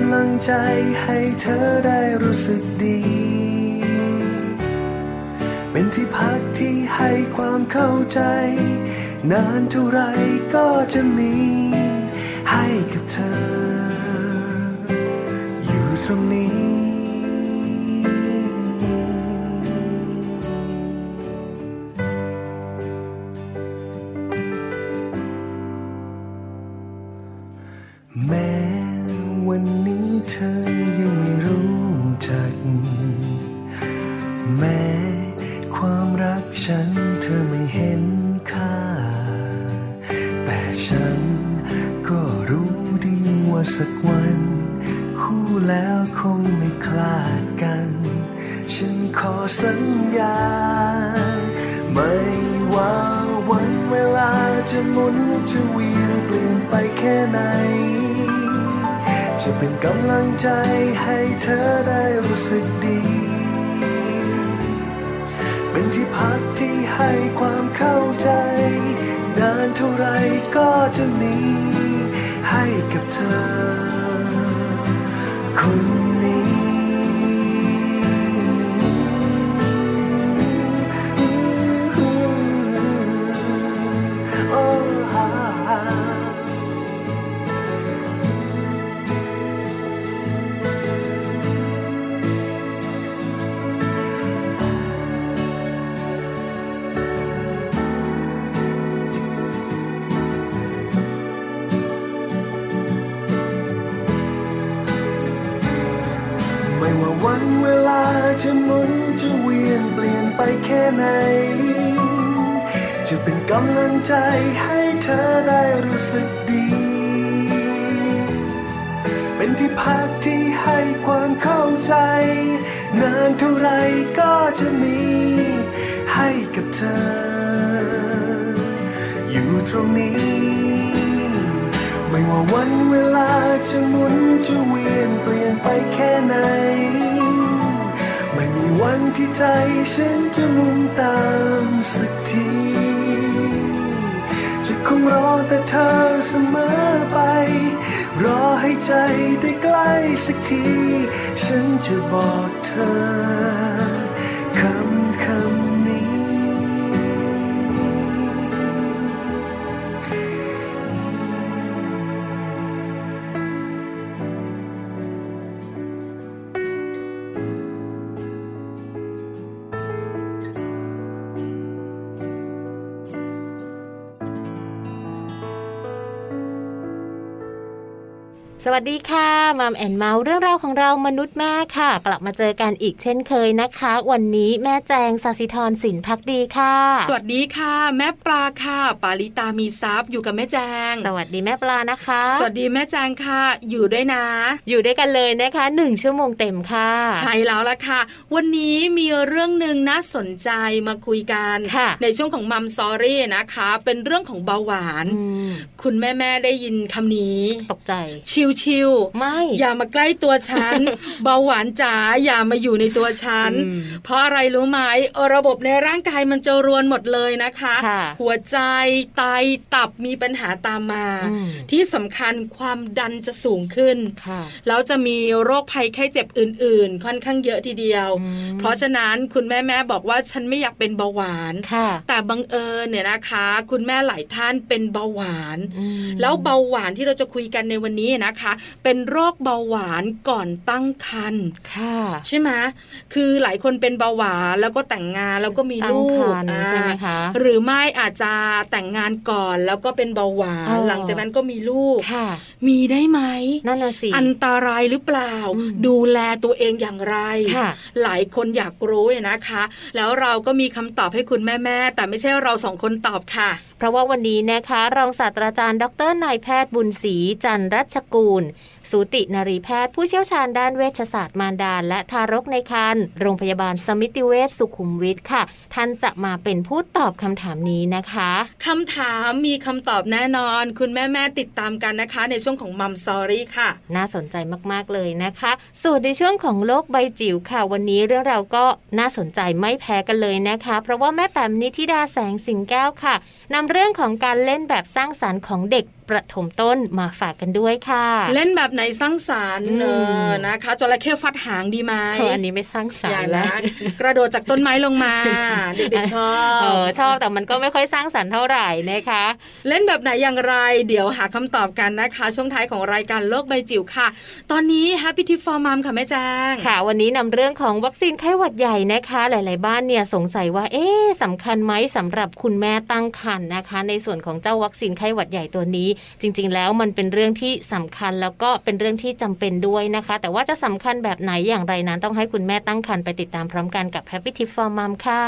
ำลังใจให้เธอได้รู้สึกดี เป็นที่พักที่ให้ความเข้าใจ นานเท่าไรก็จะมี ให้กับเธอ จะมีให้กับเธอ อยู่ตรงนี้ ไม่ว่าวันเวลาจะหมุนจะเวียนเปลี่ยนไปแค่ไหน ไม่มีวันที่ใจฉันจะมุ่งตามสักทีจะคงรอแต่เธอเสมอไป รอให้ใจได้ใกล้สักที ฉันจะบอกเธอ สวัสดีค่ะ Mom and Mouth เรื่องราวของเรามนุษย์แม่ค่ะ กลับมาเจอกันอีกเช่นเคยนะคะ วันนี้แม่แจงสัสิธรสินพักดีค่ะ สวัสดีค่ะ แม่ปลาค่ะ ปาลิตามีซับอยู่กับแม่แจง สวัสดีแม่ปลานะคะ สวัสดีแม่แจงค่ะ อยู่ด้วยนะ อยู่ด้วยกันเลยนะคะหนึ่งชั่วโมงเต็มค่ะ ใช่แล้วละค่ะ วันนี้มีเรื่องหนึ่งน่าสนใจมาคุยกันในช่วงของ Mom Story นะคะ เป็นเรื่องของเบาหวาน คุณแม่แม่ได้ยินคำนี้ตกใจชิวๆไม่อย่ามาใกล้ตัวฉัน เบาหวานจ๋าอย่ามาอยู่ในตัวฉัน เพราะอะไรรู้ไหมระบบในร่างกายมันจะรวนหมดเลยนะคะ หัวใจไตตับมีปัญหาตามมา ที่สำคัญความดันจะสูงขึ้นแล้วจะมีโรคภัยไข้เจ็บอื่น ๆ ค่อนข้างเยอะทีเดียว เพราะฉะนั้นคุณแม่แม่บอกว่าฉันไม่อยากเป็นเบาหวาน แต่บังเอิญเนี่ยนะคะ คุณแม่หลายท่านเป็นเบาหวาน แล้วเบาหวานที่เราจะคุยกันในวันนี้นะคะเป็นโรคเบาหวานก่อนตั้งครรภ์ใช่ไหมคือหลายคนเป็นเบาหวานแล้วก็แต่งงานแล้วก็มีลูกใช่ไหมคะหรือไม่อาจจะแต่งงานก่อนแล้วก็เป็นเบาหวานหลังจากนั้นก็มีลูกมีได้ไหมนั่นน่ะสิอันตรายหรือเปล่า ดูแลตัวเองอย่างไร หลายคนอยากรู้นะคะ แล้วเราก็มีคำตอบให้คุณแม่ๆแต่ไม่ใช่เราสองคนตอบค่ะเพราะว่าวันนี้นะคะ รองศาสตราจารย์ ดรนายแพทย์บุญศรีจันรัชกูล สูตินรีแพทย์ ผู้เชี่ยวชาญด้านเวชศาสตร์มารดาและทารกในครรภ์โรงพยาบาลสมิติเวชสุขุมวิทค่ะ ท่านจะมาเป็นผู้ตอบคำถามนี้นะคะคำถามมีคำตอบแน่นอน คุณแม่แม่ติดตามกันนะคะ ในช่วงของมัมซอรี่ค่ะ น่าสนใจมากๆเลยนะคะ ส่วนในช่วงของโลกใบจิ๋วค่ะ วันนี้เรื่องเราก็น่าสนใจไม่แพ้กันเลยนะคะ เพราะว่าแม่แปมนิธิดาแสงสิงแก้วค่ะนำเรื่องของการเล่นแบบสร้างสารรค์ของเด็ก ประถมต้นมาฝากกันด้วยค่ะ เล่นแบบไหนสร้างสารรค์เออนะคะจระเข้ฟัดหางดีไหมอันนี้ไม่สร้างสารรค์แล้วกระโดดจากต้นไม้ลงมาเด็กๆชอบเออชอบแต่มันก็ไม่ค่อยสร้างสรรค์เท่าไหร่นะคะ เล่นแบบไหนอย่างไร เดี๋ยวหาคำตอบกันนะคะ ช่วงท้ายของรายการโลกใบจิ๋วค่ะ ตอนนี้ Happy Tip for Mom ค่ะแม่แจ้งค่ะ วันนี้นำเรื่องของวัคซีนไข้หวัดใหญ่นะคะ หลาย ๆ บ้านเนี่ยสงสัยว่า เอ๊ะสำคัญไหมสำหรับคุณแม่ตั้งครรภ์นะคะ ในส่วนของเจ้าวัคซีนไข้หวัดใหญ่ตัวนี้จริง ๆ แล้วมันเป็นเรื่องที่สำคัญแล้วก็เป็นเรื่องที่จำเป็นด้วยนะคะ แต่ว่าจะสำคัญแบบไหนอย่างไรนั้น ต้องให้คุณแม่ตั้งครรภ์ไปติดตามพร้อมกันกับ Happy Tip for Mom ค่ะ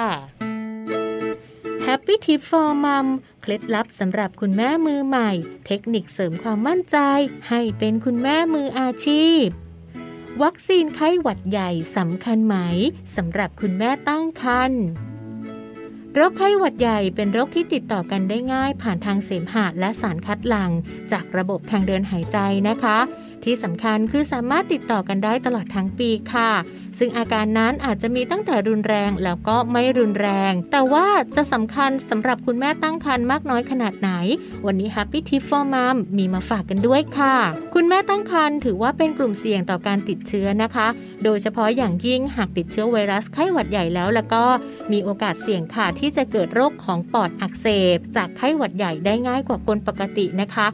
Happy Tip for Mom เคล็ดลับสำหรับคุณแม่มือใหม่ เทคนิคเสริมความมั่นใจ ให้เป็นคุณแม่มืออาชีพวัคซีนไข้หวัดใหญ่สำคัญไหมสำหรับคุณแม่ตั้งครรภ์ โรคไข้หวัดใหญ่เป็นโรคที่ติดต่อกันได้ง่าย ผ่านทางเสมหะและสารคัดหลั่งจากระบบทางเดินหายใจนะคะ ที่สำคัญคือสามารถติดต่อกันได้ตลอดทั้งปีค่ะ ซึ่งอาการนั้นอาจจะมีตั้งแต่รุนแรงแล้วก็ไม่รุนแรง แต่ว่าจะสำคัญสำหรับคุณแม่ตั้งครรภ์มากน้อยขนาดไหน วันนี้ Happy Tip for Mom มีมาฝากกันด้วยค่ะ คุณแม่ตั้งครรภ์ถือว่าเป็นกลุ่มเสี่ยงต่อการติดเชื้อนะคะ โดยเฉพาะอย่างยิ่งหากติดเชื้อไวรัสไข้หวัดใหญ่แล้วแล้วก็มีโอกาสเสี่ยงค่ะที่จะเกิดโรคของปอดอักเสบ จากไข้หวัดใหญ่ได้ง่ายกว่าคนปกตินะคะ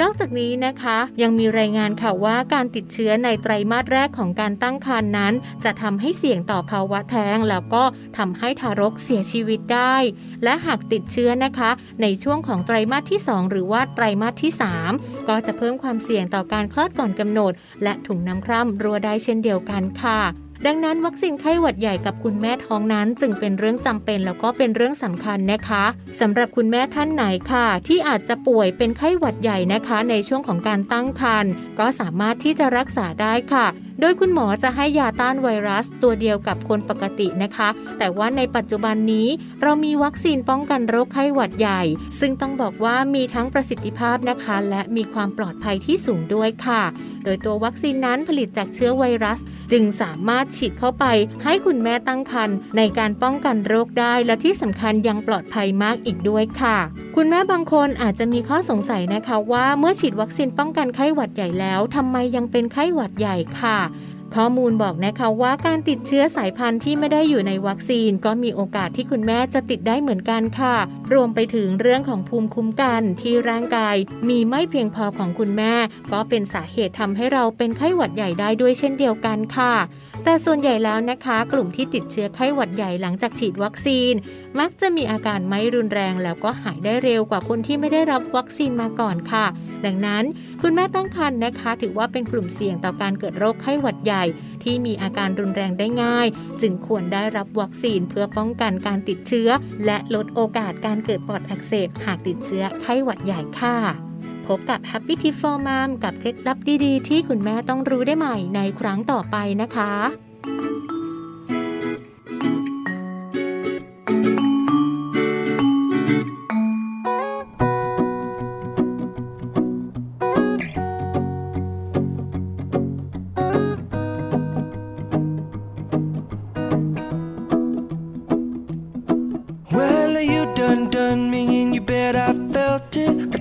นอกจากนี้นะคะ ยังมีรายงานค่ะว่าการติดเชื้อในไตรมาสแรกของการตั้งครรภ์นั้น จะทำให้เสี่ยงต่อภาวะแท้ง แล้วก็ทำให้ทารกเสียชีวิตได้ และหากติดเชื้อนะคะ ในช่วงของไตรมาสที่ 2 หรือว่าไตรมาสที่ 3 ก็จะเพิ่มความเสี่ยงต่อการคลอดก่อนกำหนด และถุงน้ำคร่ำรัวได้เช่นเดียวกันค่ะ ดังนั้นวัคซีนไข้หวัดใหญ่กับคุณแม่ท้องนั้น จึงเป็นเรื่องจำเป็นแล้วก็เป็นเรื่องสำคัญนะคะสำหรับคุณแม่ท่านไหนค่ะ ที่อาจจะป่วยเป็นไข้หวัดใหญ่นะคะ ในช่วงของการตั้งครรภ์ก็สามารถที่จะรักษาได้ค่ะ โดยคุณหมอจะให้ยาต้านไวรัสตัวเดียวกับคนปกตินะคะ แต่ว่าในปัจจุบันนี้ เรามีวัคซีนป้องกันโรคไข้หวัดใหญ่ ซึ่งต้องบอกว่ามีทั้งประสิทธิภาพนะคะ และมีความปลอดภัยที่สูงด้วยค่ะ โดยตัววัคซีนนั้นผลิตจากเชื้อไวรัส จึงสามารถฉีดเข้าไป ให้คุณแม่ตั้งครรภ์ในการป้องกันโรคได้และที่สำคัญยังปลอดภัยมากอีกด้วยค่ะ คุณแม่บางคนอาจจะมีข้อสงสัยนะคะว่าเมื่อฉีดวัคซีนป้องกันไข้หวัดใหญ่แล้วทำไมยังเป็นไข้หวัดใหญ่ค่ะ ข้อมูลบอกนะคะว่าการติดเชื้อสายพันธุ์ที่ไม่ได้อยู่ในวัคซีน ก็มีโอกาสที่คุณแม่จะติดได้เหมือนกันค่ะ รวมไปถึงเรื่องของภูมิคุ้มกันที่ร่างกาย มีไม่เพียงพอของคุณแม่ ก็เป็นสาเหตุทำให้เราเป็นไข้หวัดใหญ่ได้ด้วยเช่นเดียวกันค่ะ แต่ส่วนใหญ่แล้วนะคะ กลุ่มที่ติดเชื้อไข้หวัดใหญ่หลังจากฉีดวัคซีน มักจะมีอาการไม่รุนแรงแล้วก็หายได้เร็วกว่าคนที่ไม่ได้รับวัคซีนมาก่อนค่ะ ดังนั้นคุณแม่ตั้งครรภ์นะคะ ถือว่าเป็นกลุ่มเสี่ยงต่อการเกิดโรคไข้หวัดใหญ่ที่มีอาการรุนแรงได้ง่าย จึงควรได้รับวัคซีนเพื่อป้องกันการติดเชื้อ และลดโอกาสการเกิดปอดอักเสบหากติดเชื้อไข้หวัดใหญ่ค่ะพบกับ Happy Tip for Mom กับเคล็ดลับดีๆ ที่คุณแม่ต้องรู้ได้ใหม่ในครั้งต่อไปนะคะ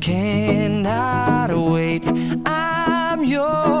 cannot wait. I'm yours.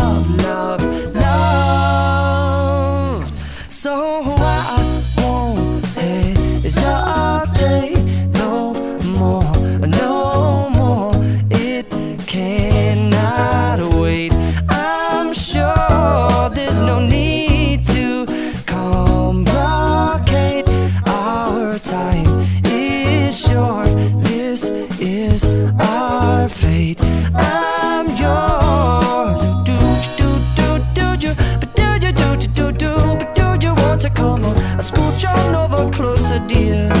dear,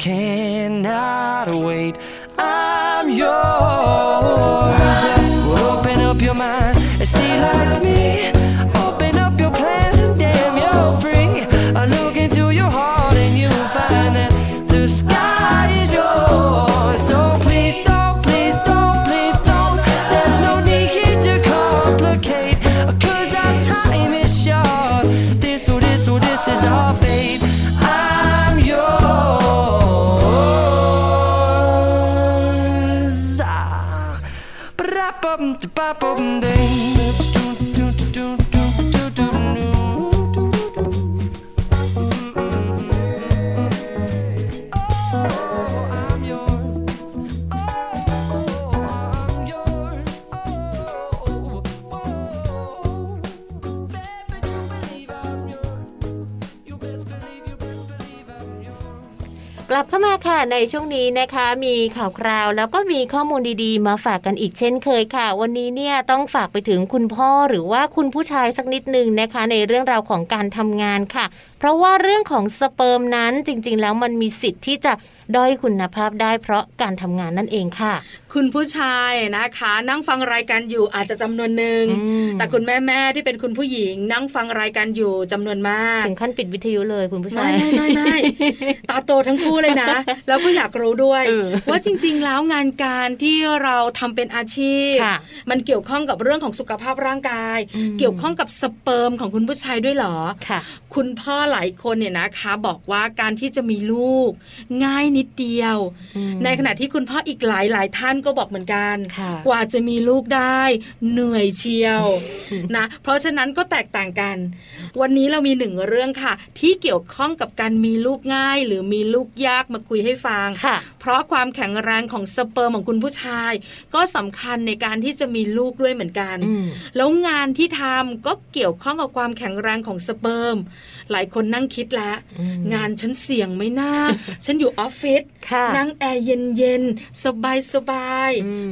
cannot wait. I'm yours. Open up your mind and see like me. เข้ามาค่ะในช่วงนี้นะคะ มีข่าวคราวแล้วก็มีข้อมูลดีๆ มาฝากกันอีกเช่นเคยค่ะ วันนี้เนี่ยต้องฝากไปถึงคุณพ่อหรือว่าคุณผู้ชายสักนิดหนึ่งนะคะ ในเรื่องราวของการทำงานค่ะ เพราะว่าเรื่องของสเปิร์มนั้นจริง ๆ แล้วมันมีสิทธิ์ที่จะด้อยคุณภาพได้เพราะการทำงานนั่นเองค่ะ คุณผู้ชายนะคะ นั่งฟังรายการอยู่อาจจะจำนวนหนึ่งอืมแต่คุณแม่แม่ๆที่เป็นคุณผู้หญิง นั่งฟังรายการอยู่จำนวนมากถึงขั้นปิดวิทยุเลยคุณผู้ชาไม่ยไม่ไม่ไม่ตาโตทั้งคู่เลยนะ แล้วก็อยากรู้ด้วยเออว่าจริง ๆ แล้วงานการที่เราทำเป็นอาชีพค่ะมันเกี่ยวข้องกับเรื่องของสุขภาพร่างกายอืมเกี่ยวข้องกับสเปิร์มของคุณผู้ชายด้วยเหรอค่ะคุณพ่อหลายคนเนี่ยนะคะ บอกว่าการที่จะมีลูก ง่ายนิดเดียวอืมในขณะที่คุณพ่ออีกหลายหลายๆท่านก็บอกเหมือนกันค่ะกว่าจะมีลูกได้ เหนื่อยเชียวนะเพราะฉะนั้นก็แตกต่างกัน วันนี้เรามีหนึ่งเรื่องค่ะ ที่เกี่ยวข้องกับการมีลูกง่าย หรือมีลูกยยากมาคุยให้ฟังเพราะความแข็งแรงของสเปิร์มของคุณผู้ชาย ก็สำคัญในการที่จะมีลูกด้วยเหมือนกัน แล้วงานที่ทำก็เกี่ยวข้องกับความแข็งแรงของสเปิร์ม หลายคนนั่งคิดแล้วงานฉันเสี่ยงไหมน้าฉันอยู่ออฟฟิศนั่งแอร์เย็นๆ สบายสบาย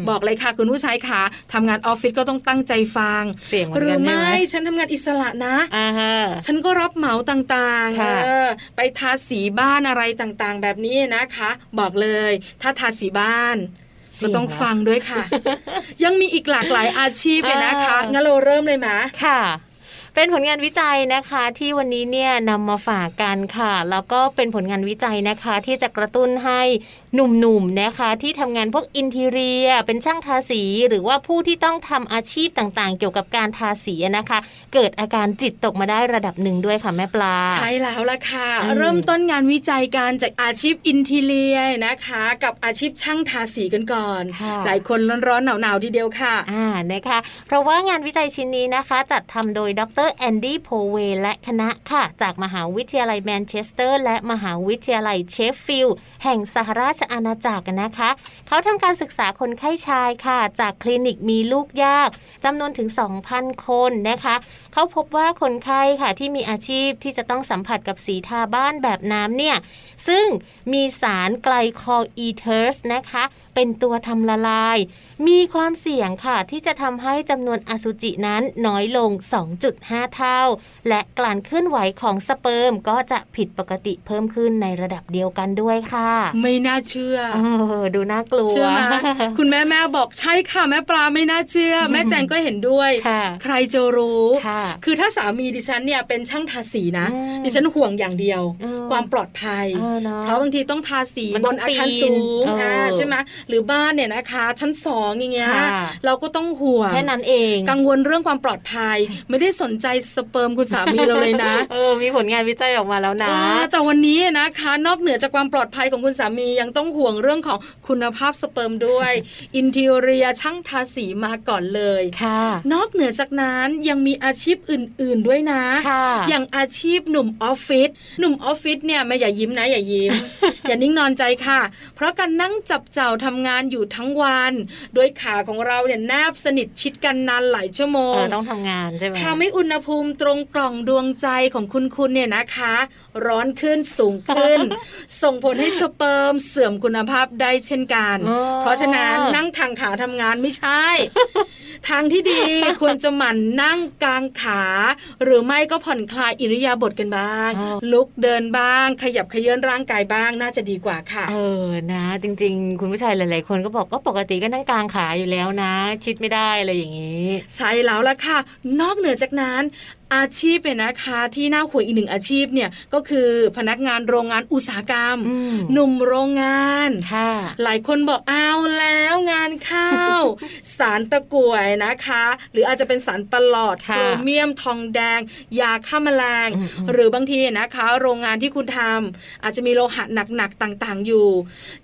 บอกเลยค่ะ คุณผู้ชายค่ะทำงานออฟฟิศก็ต้องตั้งใจฟังหรือไม่ฉันทำงานอิสระนะฉันก็รับเหมาต่างๆไปทาสีบ้านอะไรต่างๆ แบบนี้นะคะ บอกเลย ถ้าทาสีบ้านก็ต้องฟังด้วยค่ะ ยังมีอีกหลากหลายอาชีพเลยนะคะ งั้นเราเริ่มเลยไหมค่ะ เป็นผลงานวิจัยนะคะที่วันนี้เนี่ยนำมาฝากกันค่ะ แล้วก็เป็นผลงานวิจัยนะคะที่จะกระตุ้นให้หนุ่มๆนะคะที่ทำงานพวก interior เป็นช่างทาสี หรือว่าผู้ที่ต้องทำอาชีพต่างๆ เกี่ยวกับการทาสีนะคะ เกิดอาการจิตตกมาได้ระดับหนึ่งด้วยค่ะแม่ปลา ใช่แล้วล่ะค่ะ เริ่มต้นงานวิจัยการจากอาชีพ interior นะคะ กับอาชีพช่างทาสีกันก่อน หลายคนร้อนๆหนาวๆทีเดียวค่ะอ่านะคะ เพราะว่างานวิจัยชิ้นนี้นะคะ จัดทำโดยดรแอนดี้โพเวและคณะค่ะ จากมหาวิทยาลัยแมนเชสเตอร์ และมหาวิทยาลัยเชฟฟิลด์แห่งสหราชอาณาจักรนะคะ เขาทำการศึกษาคนไข้ชายค่ะ จากคลินิกมีลูกยากจำนวนถึง 2,000 คนนะคะ เขาพบว่าคนไข้ค่ะที่มีอาชีพที่จะต้องสัมผัสกับสีทาบ้านแบบน้ำเนี่ย ซึ่งมีสาร glycol ethers นะคะ เป็นตัวทำละลาย มีความเสี่ยงค่ะที่จะทำให้จำนวนอสุจินั้นน้อยลง 2.5เท่า และการเคลื่อนไหวของสเปิร์มก็จะผิดปกติเพิ่มขึ้นในระดับเดียวกันด้วยค่ะ ไม่น่าเชื่อออดูน่ากลัวเชื่อไหมคุณแม่แม่บอกใช่ค่ะแม่ปลาไม่น่าเชื่อ แม่แจงก็เห็นด้วยใครจะรู้คือถ้าสามีดิฉันเนี่ยเป็นช่างทาสีนะ ดิฉันห่วงอย่างเดียว ความปลอดภัย เพราะบางทีต้องทาสีบนอาคารสูงใช่ไหมหรือบ้านเนี่ยนะคะ ชั้นสองอย่างเงี้ยเราก็ต้องห่วงแค่นั้นเอง กังวลเรื่องความปลอดภัยไม่ได้สนใจสเปิร์มคุณสามีเราเลยนะเออมีผลงานวิจัยออกมาแล้วนะ แต่วันนี้นะคะ นอกเหนือจากความปลอดภัยของคุณสามียังต้องห่วงเรื่องของคุณภาพสเปิร์มด้วย อินเทอรียช่างทาสีมาก่อนเลยค่ะ นอกเหนือจากนั้นยังมีอาชีพอื่น ๆด้วยนะอย่างอาชีพหนุ่มออฟฟิศหนุ่มออฟฟิศเนี่ยไม่อย่ายิ้มนะอย่ายิ้ม อย่านิ่งนอนใจค่ะ เพราะการนั่งจับเจ้าทำงานอยู่ทั้งวัน โดยขาของเราเนี่ยแนบสนิทชิดกันนานหลายชั่วโมงต้องทำงานใช่ไหมทำให้อุณหภูมิตรงกล่องดวงใจของคุณคุณเนี่ยนะคะ ร้อนขึ้นสูงขึ้น ส่งผลให้สเปิร์มเสื่อมคุณภาพได้เช่นกัน เพราะฉะนั้นนั่งทางขาทำงานไม่ใช่ ทางที่ดีควรจะหมั่นนั่งกลางขา หรือไม่ก็ผ่อนคลายอิริยาบถกันบ้าง ลุกเดินบ้าง ขยับขยื่นร่างกายบ้างน่าจะดีกว่าค่ะ เออนะ จริง ๆ คุณผู้ชายหลาย ๆ คนก็บอกก็ปกติก็นั่งกลางขาอยู่แล้วนะชิดไม่ได้อะไรอย่างนี้ ใช่แล้วล่ะค่ะ นอกเหนือจากนั้น อาชีพเนี่ยนะคะที่น่าห่วงอีกหนึ่งอาชีพเนี่ยก็คือพนักงานโรงงานอุตสาหกรรม หนุ่มโรงงานหลายคนบอกเอาแล้วงานข้าวสารตะกั่วนะคะ หรืออาจจะเป็นสารปลอดโครเมียมทองแดง ยาฆ่าแมลง หรือบางทีนะคะ โรงงานที่คุณทำอาจจะมีโลหะหนักๆต่างๆอยู่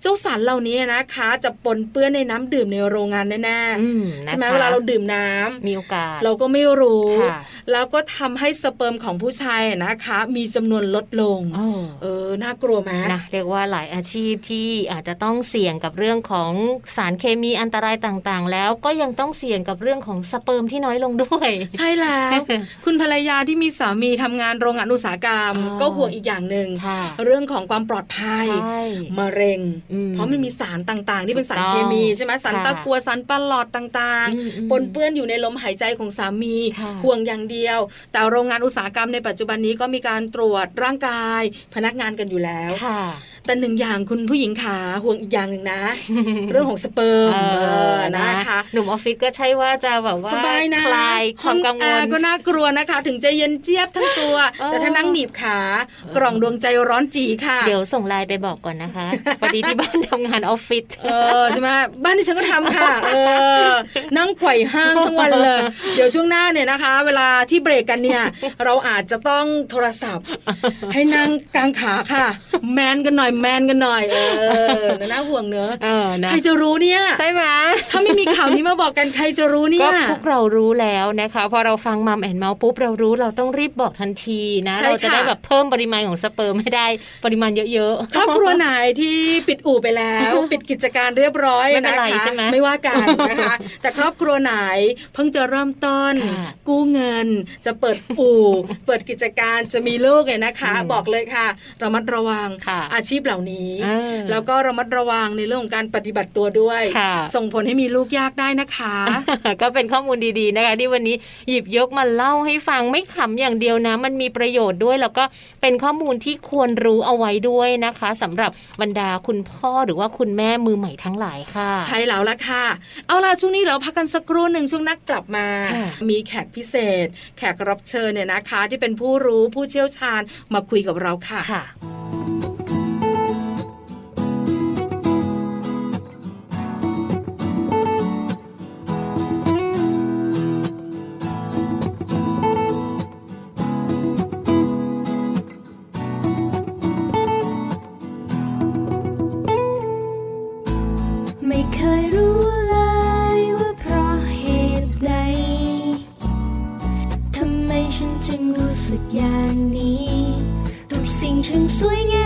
เจ้าสารเหล่านี้นะคะ จะปนเปื้อนในน้ำดื่มในโรงงานแน่ๆใช่ไหมเวลาเราดื่มน้ำมีโอกาสเราก็ไม่รู้ แล้วก็ทำให้สเปิร์มของผู้ชายนะคะ มีจำนวนลดลงเออน่ากลัวไหมนะเรียกว่าหลายอาชีพที่อาจจะต้องเสี่ยงกับเรื่องของสารเคมีอันตรายต่างๆ แล้วก็ยังต้องเสี่ยงกับเรื่องของสเปิร์มที่น้อยลงด้วย ใช่แล้ว คุณภรรยาที่มีสามีทำงานโรงงานอุตสาหกรรม ก็ห่วงอีกอย่างหนึ่งเรื่องของความปลอดภัยมะเร็ง เพราะมันมีสารต่างๆ ที่เป็นสารเคมีใช่ไหมสารตะกัวสารปลอดต่างๆ ปนเปื้อนอยู่ในลมหายใจของสามีห่วงอย่างเดียวแต่โรงงานอุตสาหกรรมในปัจจุบันนี้ก็มีการตรวจร่างกายพนักงานกันอยู่แล้ว แต่หนึ่งอย่างคุณผู้หญิงขาห่วงอีกอย่างหนึ่งนะ เรื่องของสเปิร์มนะคะ หนุ่มออฟฟิศก็ใช่ว่าจะแบบว่าสบายนะคลายความกังวลก็น่ากลัวนะคะ ถึงจะเย็นเจี๊ยบทั้งตัว แต่ถ้านั่งหนีบขากล่องดวงใจร้อนจี๋ค่ะ เดี๋ยวส่งไลน์ไปบอกก่อนนะคะพอดีที่บ้านทำงานออฟฟิศเออใช่ไหมบ้านที่ฉันก็ทำค่ะเออนั่งไขว่ห้างทั้งวันเลย เดี๋ยวช่วงหน้าเนี่ยนะคะ เวลาที่เบรกกันเนี่ย เราอาจจะต้องโทรศัพท์ ให้นั่งกางขาค่ะ แมนกันหน่อยแมนกันหน่อยเออน่าห่วงเนอะใครจะรู้เนี่ยใช่ไหมถ้าไม่มีข่าวนี้มาบอกกันใครจะรู้เนี่ยก็พวกเรารู้แล้วนะคะ พอเราฟัง Mom and Mouth ปุ๊บเรารู้เราต้องรีบบอกทันทีนะเราจะได้แบบเพิ่มปริมาณของสเปิร์มให้ได้ปริมาณเยอะๆครอบครัวไหนที่ปิดอู่ไปแล้ว ปิดกิจการเรียบร้อยนะคะไม่ว่ากันนะคะ แต่ครอบครัวไหนเพิ่งจะเริ่มต้น กู้เงิน จะเปิดอู่ เปิดกิจการจะมีลูกเนี่ยนะคะ บอกเลยค่ะระมัดระวังอาชีพเหล่านี้ แล้วก็ระมัดระวังในเรื่องของการปฏิบัติตัวด้วย ส่งผลให้มีลูกยากได้นะคะ ก็เป็นข้อมูลดีๆนะคะ ที่วันนี้หยิบยกมาเล่าให้ฟังไม่ขำอย่างเดียวนะ มันมีประโยชน์ด้วย แล้วก็เป็นข้อมูลที่ควรรู้เอาไว้ด้วยนะคะสำหรับบรรดาคุณพ่อหรือว่าคุณแม่มือใหม่ทั้งหลายค่ะ ใช่แล้วละค่ะ เอาล่ะช่วงนี้เราพักกันสักครู่หนึ่งช่วงนักกลับมา มีแขกพิเศษ แขกรับเชิญเนี่ยนะคะ ที่เป็นผู้รู้ผู้เชี่ยวชาญมาคุยกับเราค่ะ swinging.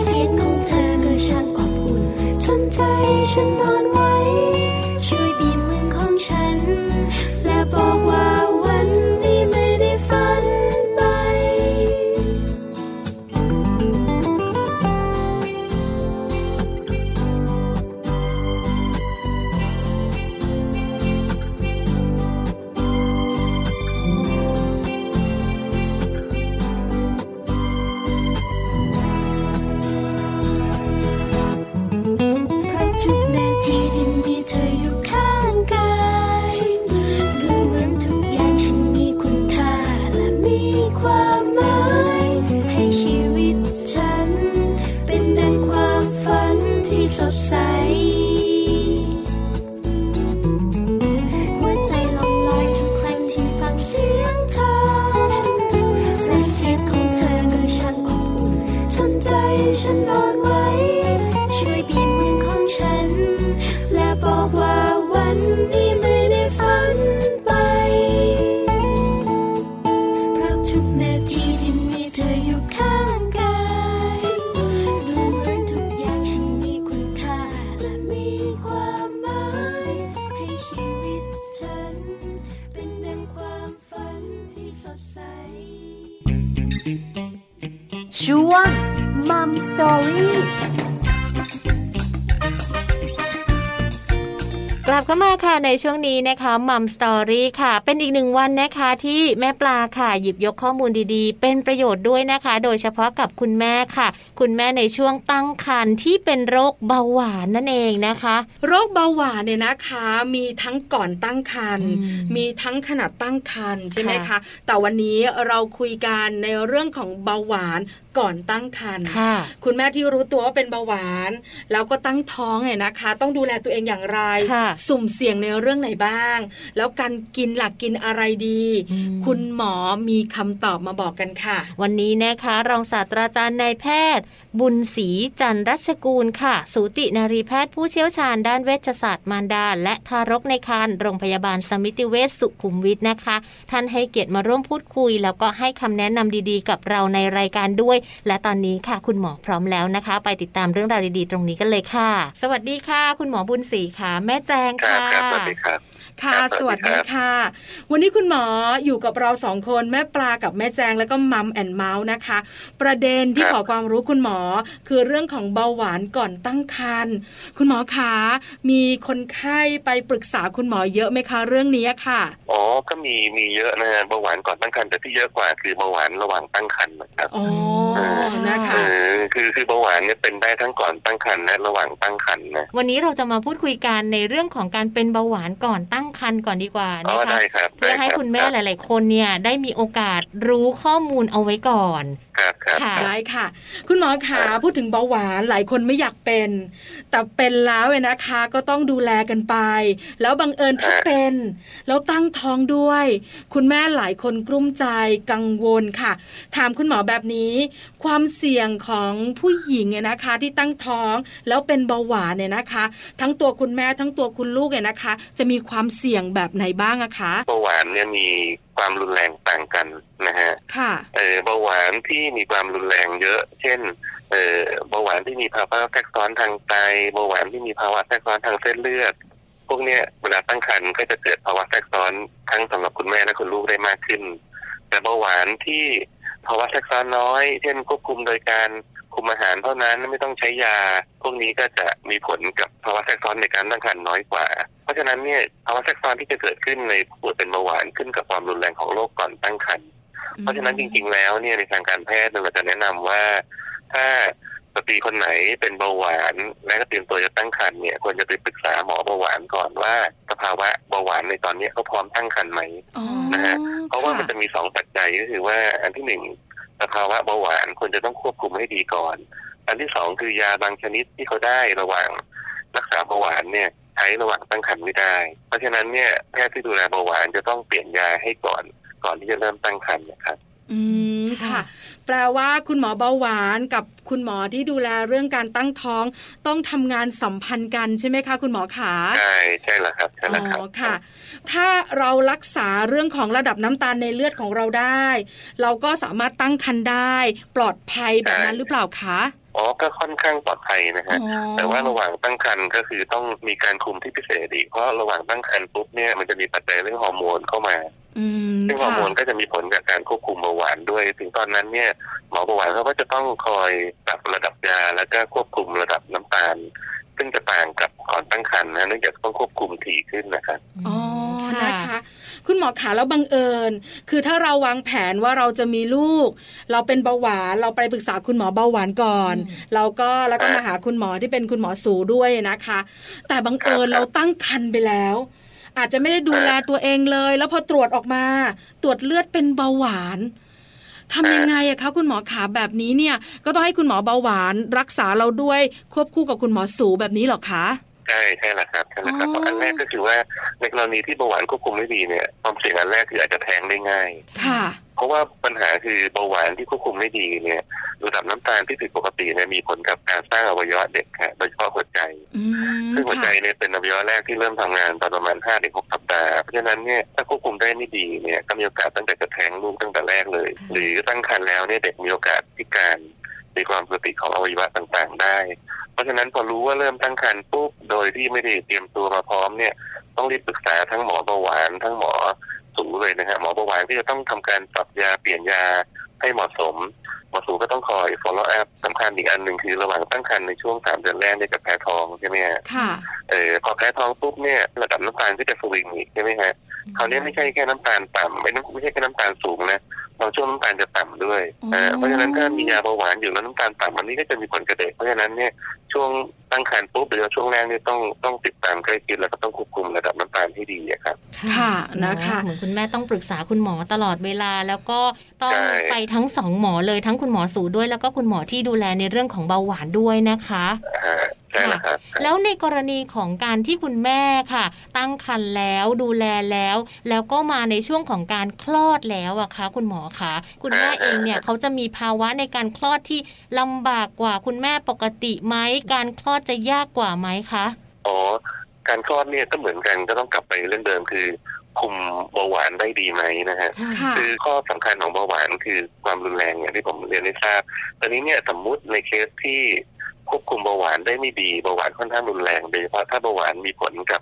เสียงของเธอก็ช่างอบอุ่นจนใจฉันนอน ช่วงนี้นะคะมัมสตอรี่ค่ะ เป็นอีกหนึ่งวันนะคะที่แม่ปลาค่ะ หยิบยกข้อมูลดีๆ เป็นประโยชน์ด้วยนะคะ โดยเฉพาะกับคุณแม่ค่ะ คุณแม่ในช่วงตั้งครรภ์ที่เป็นโรคเบาหวานนั่นเองนะคะ โรคเบาหวานเนี่ยนะคะ มีทั้งก่อนตั้งครรภ์มีทั้งขณะตั้งครรภ์ใช่ไหมคะแต่วันนี้เราคุยกันในเรื่องของเบาหวานก่อนตั้งครรภ์คุณแม่ที่รู้ตัวว่าเป็นเบาหวาน แล้วก็ตั้งท้องเนี่ยนะคะ ต้องดูแลตัวเองอย่างไร สุ่มเสี่ยงในเรื่องไหนบ้าง แล้วการกินหลักกินอะไรดี คุณหมอมีคำตอบมาบอกกันค่ะ วันนี้นะคะรองศาสตราจารย์นายแพทย์ บุญศรีจันรัชกูลค่ะ สูตินารีแพทย์ผู้เชี่ยวชาญด้านเวชศาสตร์มารดา และทารกในครรภ์โรงพยาบาลสมิติเวชสุขุมวิทนะคะ ท่านให้เกียรติมาร่วมพูดคุย แล้วก็ให้คำแนะนำดีๆ กับเราในรายการด้วย และตอนนี้ค่ะ คุณหมอพร้อมแล้วนะคะ ไปติดตามเรื่องราวดีๆ ตรงนี้กันเลยค่ะ สวัสดีค่ะ คุณหมอบุญศรีค่ะ แม่แจงค่ะสวัสดีครับ ค่ะ สวัสดีค่ะ วันนี้คุณหมออยู่กับเราสองคนแม่ปลากับแม่แจงแล้วก็มัมแอนเมาส์นะคะ ประเด็นที่ขอความรู้คุณหมอ คือเรื่องของเบาหวานก่อนตั้งครรภ์คุณหมอคะมีคนไข้ไปปรึกษาคุณหมอเยอะไหมคะเรื่องนี้ค่ะอ๋อก็มีมีเยอะนะเบาหวานก่อนตั้งครรภ์แต่ที่เยอะกว่าคือเบาหวานระหว่างตั้งครรภ์นะครับอ๋อนะคะคือคือเบาหวานเนี่ยเป็นได้ทั้งก่อนตั้งครรภ์และระหว่างตั้งครรภ์นะวันนี้เราจะมาพูดคุยกันในเรื่องของการเป็นเบาหวานก่อนตั้งครรภ์ก่อนดีกว่านะคะเพื่อให้คุณแม่หลาย ๆ คนเนี่ยได้มีโอกาสรู้ข้อมูลเอาไว้ก่อน ค่ะได้ค่ะ คุณหมอขาพูดถึงเบาหวานหลายคนไม่อยากเป็น แต่เป็นแล้วเว้นะคะ ก็ต้องดูแลกันไป แล้วบังเอิญถ้าเป็น แล้วตั้งท้องด้วย คุณแม่หลายคนกลุ้มใจกังวลค่ะ ถามคุณหมอแบบนี้ ความเสี่ยงของผู้หญิงเนี่ยนะคะ ที่ตั้งท้องแล้วเป็นเบาหวานเนี่ยนะคะ ทั้งตัวคุณแม่ทั้งตัวคุณลูกเนี่ยนะคะ จะมีความเสี่ยงแบบไหนบ้างอะคะเบาหวานเนี่ยมี ความรุนแรงต่างกันนะฮะค่ะเออเบาหวานที่มีความรุนแรงเยอะ เช่นเออเบาหวานที่มีภาวะแทรกซ้อนทางไตเบาหวานที่มีภาวะแทรกซ้อนทางเส้นเลือดพวกเนี้ยเวลาตั้งครรภ์ก็จะเกิดภาวะแทรกซ้อนทั้งสำหรับคุณแม่และคุณลูกได้มากขึ้น แต่เบาหวานที่ ภาวะแทรกซ้อนน้อย เช่นควบคุมโดยการคุมอาหารเท่านั้นไม่ต้องใช้ยา พวกนี้ก็จะมีผลกับภาวะแทรกซ้อนในการตั้งครรภ์น้อยกว่า เพราะฉะนั้นเนี่ยภาวะแทรกซ้อนที่จะเกิดขึ้นในผู้ป่วยเป็นเบาหวานขึ้นกับความรุนแรงของโรคก่อนตั้งครรภ์เพราะฉะนั้นจริง ๆ แล้วเนี่ยในทางการแพทย์เราจะแนะนำว่า ถ้า สตรีคนไหนเป็นเบาหวานและก็เตรียมตัวจะตั้งครรภ์เนี่ยควรจะไปปรึกษาหมอเบาหวานก่อนว่าสภาวะเบาหวานในตอนนี้เขาพร้อมตั้งครรภ์ไหมนะฮะเพราะว่ามันจะมีสองปัจจัยก็คือว่าอันที่หนึ่งสภาวะเบาหวานควรจะต้องควบคุมให้ดีก่อน อันที่สองคือยาบางชนิดที่เขาได้ระหว่างรักษาเบาหวานเนี่ยใช้ระหว่างตั้งครรภ์ไม่ได้ เพราะฉะนั้นเนี่ยแพทย์ที่ดูแลเบาหวานจะต้องเปลี่ยนยาให้ก่อนก่อนที่จะเริ่มตั้งครรภ์นะครับ อืมค่ะ แปลว่าคุณหมอเบาหวานกับคุณหมอที่ดูแลเรื่องการตั้งท้อง ต้องทำงานสัมพันธ์กันใช่ไหมคะ คุณหมอขาใช่ใช่แล้วครับใช่แล้วครับค่ะ ถ้าเรารักษาเรื่องของระดับน้ำตาลในเลือดของเราได้ เราก็สามารถตั้งครรภ์ได้ ปลอดภัยแบบนั้นหรือเปล่าคะอ๋อก็ค่อนข้างปลอดภัยนะฮะ แต่ว่าระหว่างตั้งครรภ์ก็คือต้องมีการคุมที่พิเศษอีกเพราะระหว่างตั้งครรภ์ปุ๊บเนี่ยมันจะมีปัจจัยเรื่องฮอร์โมนเข้ามา ซึ่งฮอร์โมนก็จะมีผลกับการควบคุมเบาหวานด้วย ถึงตอนนั้นเนี่ยหมอเบาหวานเขาก็จะต้องคอยปรับระดับยาแล้วก็ควบคุมระดับน้ำตาล ซึ่งจะต่างกับก่อนตั้งครรภ์นะเนื่องจากต้องควบคุมถี่ขึ้นนะครับอ๋อนะคะคุณหมอขาแล้วบังเอิญ คือถ้าเราวางแผนว่าเราจะมีลูก เราเป็นเบาหวานเราไปปรึกษาคุณหมอเบาหวานก่อน เราก็แล้วก็มาหาคุณหมอที่เป็นคุณหมอสูด้วยนะคะ แต่บังเอิญเราตั้งคันไปแล้ว อาจจะไม่ได้ดูแลตัวเองเลย แล้วพอตรวจออกมา ตรวจเลือดเป็นเบาหวานทำยังไงอะคะคุณหมอขาแบบนี้เนี่ย ก็ต้องให้คุณหมอเบาหวาน รักษาเราด้วยควบคู่กับคุณหมอสูแบบนี้หรอคะ ใช่ใช่แหละครับใช่แหละครับเพราะอันแรกก็คือว่าในกรณีที่เบาหวานควบคุมไม่ดีเนี่ยความเสี่ยงอันแรกคืออาจจะแท้งได้ง่าย ค่ะ เพราะว่าปัญหาคือเบาหวานที่ควบคุมไม่ดีเนี่ยระดับน้ำตาลที่ผิดปกติเนี่ยมีผลกับการสร้างอวัยวะเด็กค่ะโดยเฉพาะหัวใจซึ่งหัวใจเนี่ยเป็นอวัยวะแรกที่เริ่มทำงานตอนประมาณห้าถึงหกสัปดาห์เพราะฉะนั้นเนี่ยถ้าควบคุมได้ไม่ดีเนี่ยก็มีโอกาสตั้งแต่จะแท้งลูกตั้งแต่แรกเลย หรือตั้งครรภ์แล้วเนี่ยเด็กมีโอกาสพิการ ในความปกติของอวัยวะต่างๆ ได้ เพราะฉะนั้นพอรู้ว่าเริ่มตั้งครรภ์ปุ๊บโดยที่ไม่ได้เตรียมตัวมาพร้อมเนี่ย ต้องรีบปรึกษาทั้งหมอเบาหวานทั้งหมอสูเลยนะฮะหมอเบาหวานก็จะต้องทำการปรับยาเปลี่ยนยาให้เหมาะสมหมอสูก็ต้องคอย follow up สำคัญอีกอันหนึ่งคือระหว่างตั้งครรภ์ในช่วงสามเดือนแรกเนี่ยจะแพ้ท้องใช่ไหมฮะค่ะเออพอแพ้ท้องปุ๊บเนี่ยระดับน้ำตาลก็จะสวิงอีกใช่ไหมฮะคราวนี้ไม่ใช่แค่น้ำตาลต่ำไม่ต้องไม่ใช่แค่น้ำตาลสูงนะ บางช่วงน้ำตาลจะต่ำด้วยอ๋ออ่าเพราะฉะนั้นถ้ามียาเบาหวานอยู่แล้วน้ำตาลต่ำอันนี้ก็จะมีผลกระเด็กเพราะฉะนั้นเนี่ยช่วงตั้งครรภ์ปุ๊บหรือว่าช่วงแรกเนี่ยต้องต้องติดตามใกล้ชิดแล้วก็ต้องควบคุมระดับน้ำตาลให้ดีอะครับค่ะนะคะเหมือนคุณแม่ต้องปรึกษาคุณหมอตลอดเวลา แล้วก็ต้องใช่ไปทั้งสองหมอเลยทั้งคุณหมอสูด้วยแล้วก็คุณหมอที่ดูแลในเรื่องของเบาหวานด้วยนะคะอ่าใช่แล้วครับแล้วในกรณีของการที่คุณแม่ค่ะ ตั้งครรภ์แล้วดูแลแล้ว แล้วก็มาในช่วงของการคลอดแล้วอะคะ คุณหมอคะคุณแม่เองเนี่ยเขาจะมีภาวะในการคลอดที่ลำบากกว่าคุณแม่ปกติไหมการคลอดจะยากกว่าไหมคะอ๋อการคลอดเนี่ยก็เหมือนกันก็ต้องกลับไปเรื่องเดิมคือคุมเบาหวานได้ดีไหมนะฮะค่ะคือข้อสำคัญของเบาหวานคือความรุนแรงอย่างที่ผมเรียนให้ทราบ ตอนนี้เนี่ยสมมุติในเคสที่ควบคุมเบาหวานได้ไม่ดีเบาหวานค่อนข้างรุนแรงโดยเฉพาะถ้าเบาหวานมีผลกับ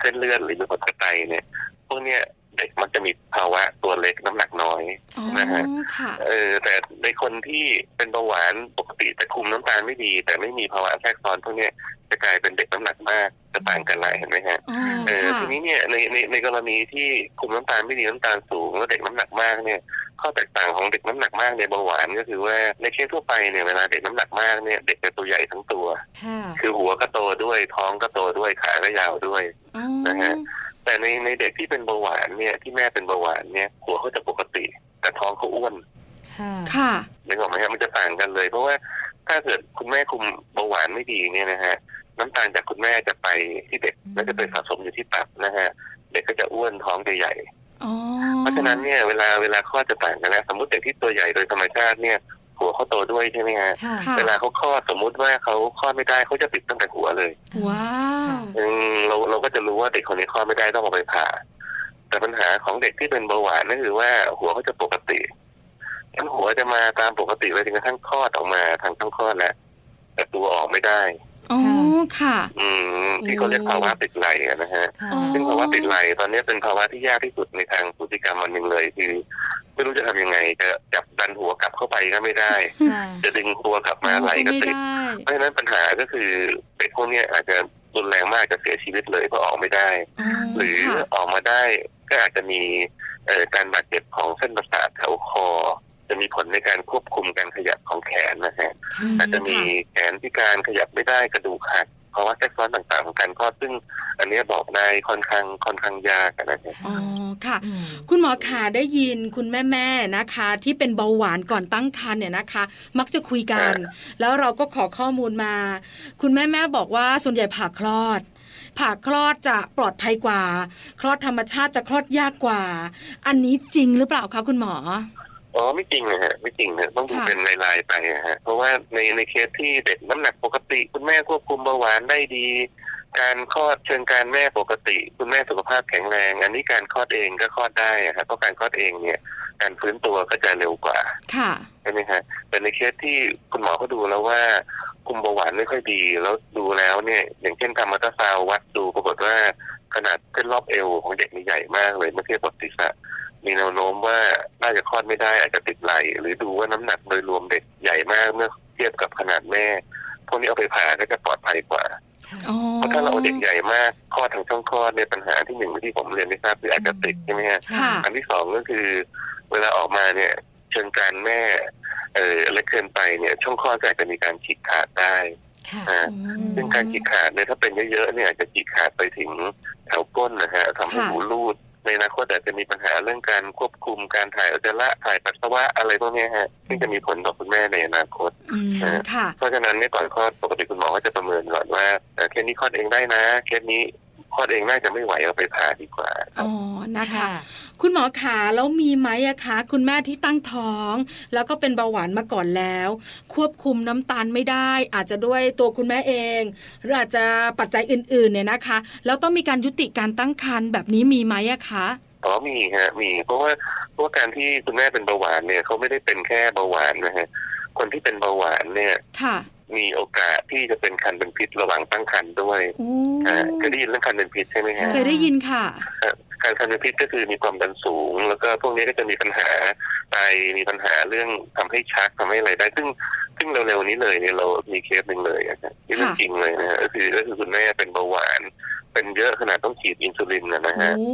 เส้นเลือดหรือมีผลกับไตเนี่ยพวกเนี้ย เด็กมันจะมีภาวะตัวเล็กน้ำหนักน้อยอ๋อนะฮะค่ะเออแต่ในคนที่เป็นเบาหวานปกติแต่คุมน้ำตาลไม่ดี แต่ไม่มีภาวะแทรกซ้อนพวกเนี้ยจะกลายเป็นเด็กน้ำหนักมากจะต่างกันหลายเห็นไหมฮะอ๋อเออค่ะทีนี้เนี่ยในในในกรณีที่คุมน้ำตาลไม่ดีน้ำตาลสูงแล้วเด็กน้ำหนักมากเนี่ยข้อแตกต่างของเด็กน้ำหนักมากในเบาหวานก็คือว่าในเคสทั่วไปเนี่ยเวลาเด็กน้ำหนักมากเนี่ยเด็กจะตัวใหญ่ทั้งตัวค่ะคือหัวก็โตด้วยท้องก็โตด้วยขาก็ยาวด้วยอ๋อนะฮะ แต่ในในเด็กที่เป็นเบาหวานเนี่ยที่แม่เป็นเบาหวานเนี่ยหัวเขาจะปกติ แต่ท้องเขาอ้วนค่ะค่ะนึกออกไหมครับมันจะต่างกันเลย เพราะว่าถ้าเกิดคุณแม่คุมเบาหวานไม่ดีเนี่ยนะฮะน้ำตาลจากคุณแม่จะไปที่เด็กแล้วจะไปสะสมอยู่ที่ตับนะฮะเด็กก็จะอ้วนท้องจะใหญ่อ๋อเพราะฉะนั้นเนี่ยเวลาเวลาคลอดจะต่างกันแล้วสมมติเด็กที่ตัวใหญ่โดยธรรมชาติเนี่ย หัวเขาโตด้วยใช่ไหมฮะค่ะค่ะเวลาเขาคลอดสมมุติว่าเขาคลอดไม่ได้เขาจะติดตั้งแต่หัวเลยว้าวอืมเราเราก็จะรู้ว่าเด็กคนนี้คลอดไม่ได้ต้องเอาไปผ่า แต่ปัญหาของเด็กที่เป็นเบาหวานนั่นคือว่าหัวเขาจะปกติทั้งหัวจะมาตามปกติเลยจนกระทั่งคลอดออกมาทางช่องคลอดแล้วแต่ตัวออกไม่ได้อ๋อ ค่ะอืมที่เขาเรียกภาวะติดไหลอะนะฮะค่ะอ๋อซึ่งภาวะติดไหลตอนนี้เป็นภาวะที่ยากที่สุดในทางพฤติกรรมมันหนึ่งเลยคือไม่รู้จะทำยังไงจะจับดันหัวกลับเข้าไปก็ไม่ได้ค่ะจะดึงตัวกลับมาไหลก็ไม่ติดได้เพราะฉะนั้นปัญหาก็คือเด็กพวกเนี้ยอาจจะรุนแรงมากจะเสียชีวิตเลยเพราะออกไม่ได้อ๋อหรือค่ะออกมาได้ก็อาจจะมีเอ่อการบาดเจ็บของเส้นประสาทแถวคอ จะมีผลในการควบคุมการขยับของแขนนะฮะมอาจจะมีแขนพิการขยับไม่ได้กระดูกหักเพราะว่าแทรกซ้อนต่างๆของการคลอดซึ่ง อันเนี้ยบอกได้ค่อนข้างค่อนข้างยากอะนะฮะอ๋อค่ะอืมคุณหมอขาได้ยินคุณแม่แม่ๆนะคะ ที่เป็นเบาหวานก่อนตั้งครรภ์เนี่ยนะคะ มักจะคุยกัน แล้วเราก็ขอข้อมูลมา คุณแม่แม่ๆบอกว่าส่วนใหญ่ผ่าคลอดผ่าคลอดจะปลอดภัยกว่า คลอดธรรมชาติจะคลอดยากกว่า อันนี้จริงหรือเปล่าคะคุณหมอ อ๋อไม่จริงนะฮะไม่จริงนะต้องดูค่ะเป็นรายๆไปอะฮะเพราะว่าในในเคสที่เด็กน้ำหนักปกติ คุณแม่ควบคุมเบาหวานได้ดี การคลอดเชิงการแม่ปกติ คุณแม่สุขภาพแข็งแรง อันนี้การคลอดเองก็คลอดได้อะครับเพราะการคลอดเองเนี่ย การฟื้นตัวก็จะเร็วกว่า ค่ะใช่ไหมฮะแต่ในเคสที่คุณหมอเขาดูแล้วว่าคุมเบาหวานไม่ค่อยดีแล้วดูแล้วเนี่ย อย่างเช่นทำอัลตราซาวด์วัดดูปรากฏว่าขนาดเส้นรอบเอวของเด็กนี่ใหญ่มากเลยเมื่อเทียบกับศีรษะ มีแนวโน้มว่าน่าจะคลอดไม่ได้อาจจะติดไหล หรือดูว่าน้ำหนักโดยรวมเด็กใหญ่มากเมื่อเทียบกับขนาดแม่ พวกนี้เอาไปผ่าก็จะปลอดภัยกว่าอ๋อเพราะถ้าเราเอาเด็กใหญ่มากคลอดทางช่องคลอดเนี่ยปัญหาที่หนึ่งที่ผมเรียนไม่ทราบคืออาจจะติดใช่ไหมฮะค่ะอันที่สองก็คือ เวลาออกมาเนี่ยเชิงการแม่เออเล็กเกินไปเนี่ย ช่องคลอดก็อาจจะมีการฉีกขาดได้ค่ะอ่าอืมซึ่งการฉีกขาดเนี่ยถ้าเป็นเยอะๆเนี่ยอาจจะฉีกขาดไปถึงแถวก้นนะฮะทำให้ค่ะหูรูด ในอนาคตอาจจะมีปัญหาเรื่องการควบคุมการถ่ายอุจจาระถ่ายปัสสาวะอะไรพวกเนี้ยฮะซึ่งจะมีผลต่อคุณแม่ในอนาคตอืมค่ะเพราะฉะนั้นเนี่ยก่อนคลอดปกติคุณหมอก็จะประเมินก่อนว่าเอ่อเคสนี้คลอดเองได้นะเคสนี้ คลอดเองน่าจะไม่ไหวเอาไปผ่าดีกว่าครับอ๋อนะคะ คุณหมอขาแล้วมีไหมอะคะ คุณแม่ที่ตั้งท้อง แล้วก็เป็นเบาหวานมาก่อนแล้ว ควบคุมน้ำตาลไม่ได้ อาจจะด้วยตัวคุณแม่เอง หรืออาจจะปัจจัยอื่นๆเนี่ยนะคะ แล้วต้องมีการยุติการตั้งครรภ์แบบนี้มีไหมอะคะอ๋อมีฮะมีเพราะว่าเพราะว่าการที่คุณแม่เป็นเบาหวานเนี่ยเขาไม่ได้เป็นแค่เบาหวานนะฮะคนที่เป็นเบาหวานเนี่ยค่ะ มีโอกาสที่จะเป็นคันเป็นพิษระหว่างตั้งครรภ์ด้วยโอ้อ่าเคยได้ยินเรื่องคันเป็นพิษใช่ไหมฮะเคยได้ยินค่ะคัการคันเป็นพิษก็คือมีความดันสูง แล้วก็พวกนี้ก็จะมีปัญหาไตมีปัญหาเรื่องทำให้ชักทำให้อะไรได้ ซึ่งซึ่งเร็วๆนี้เลยเนี่ยเรามีเคสหนึ่งเลยนะครับที่เรื่องจริงเลยนะฮะก็คือก็คือคุณแม่เป็นเบาหวาน เป็นเยอะขนาดต้องฉีดอินซูลินนะนะฮะโอ้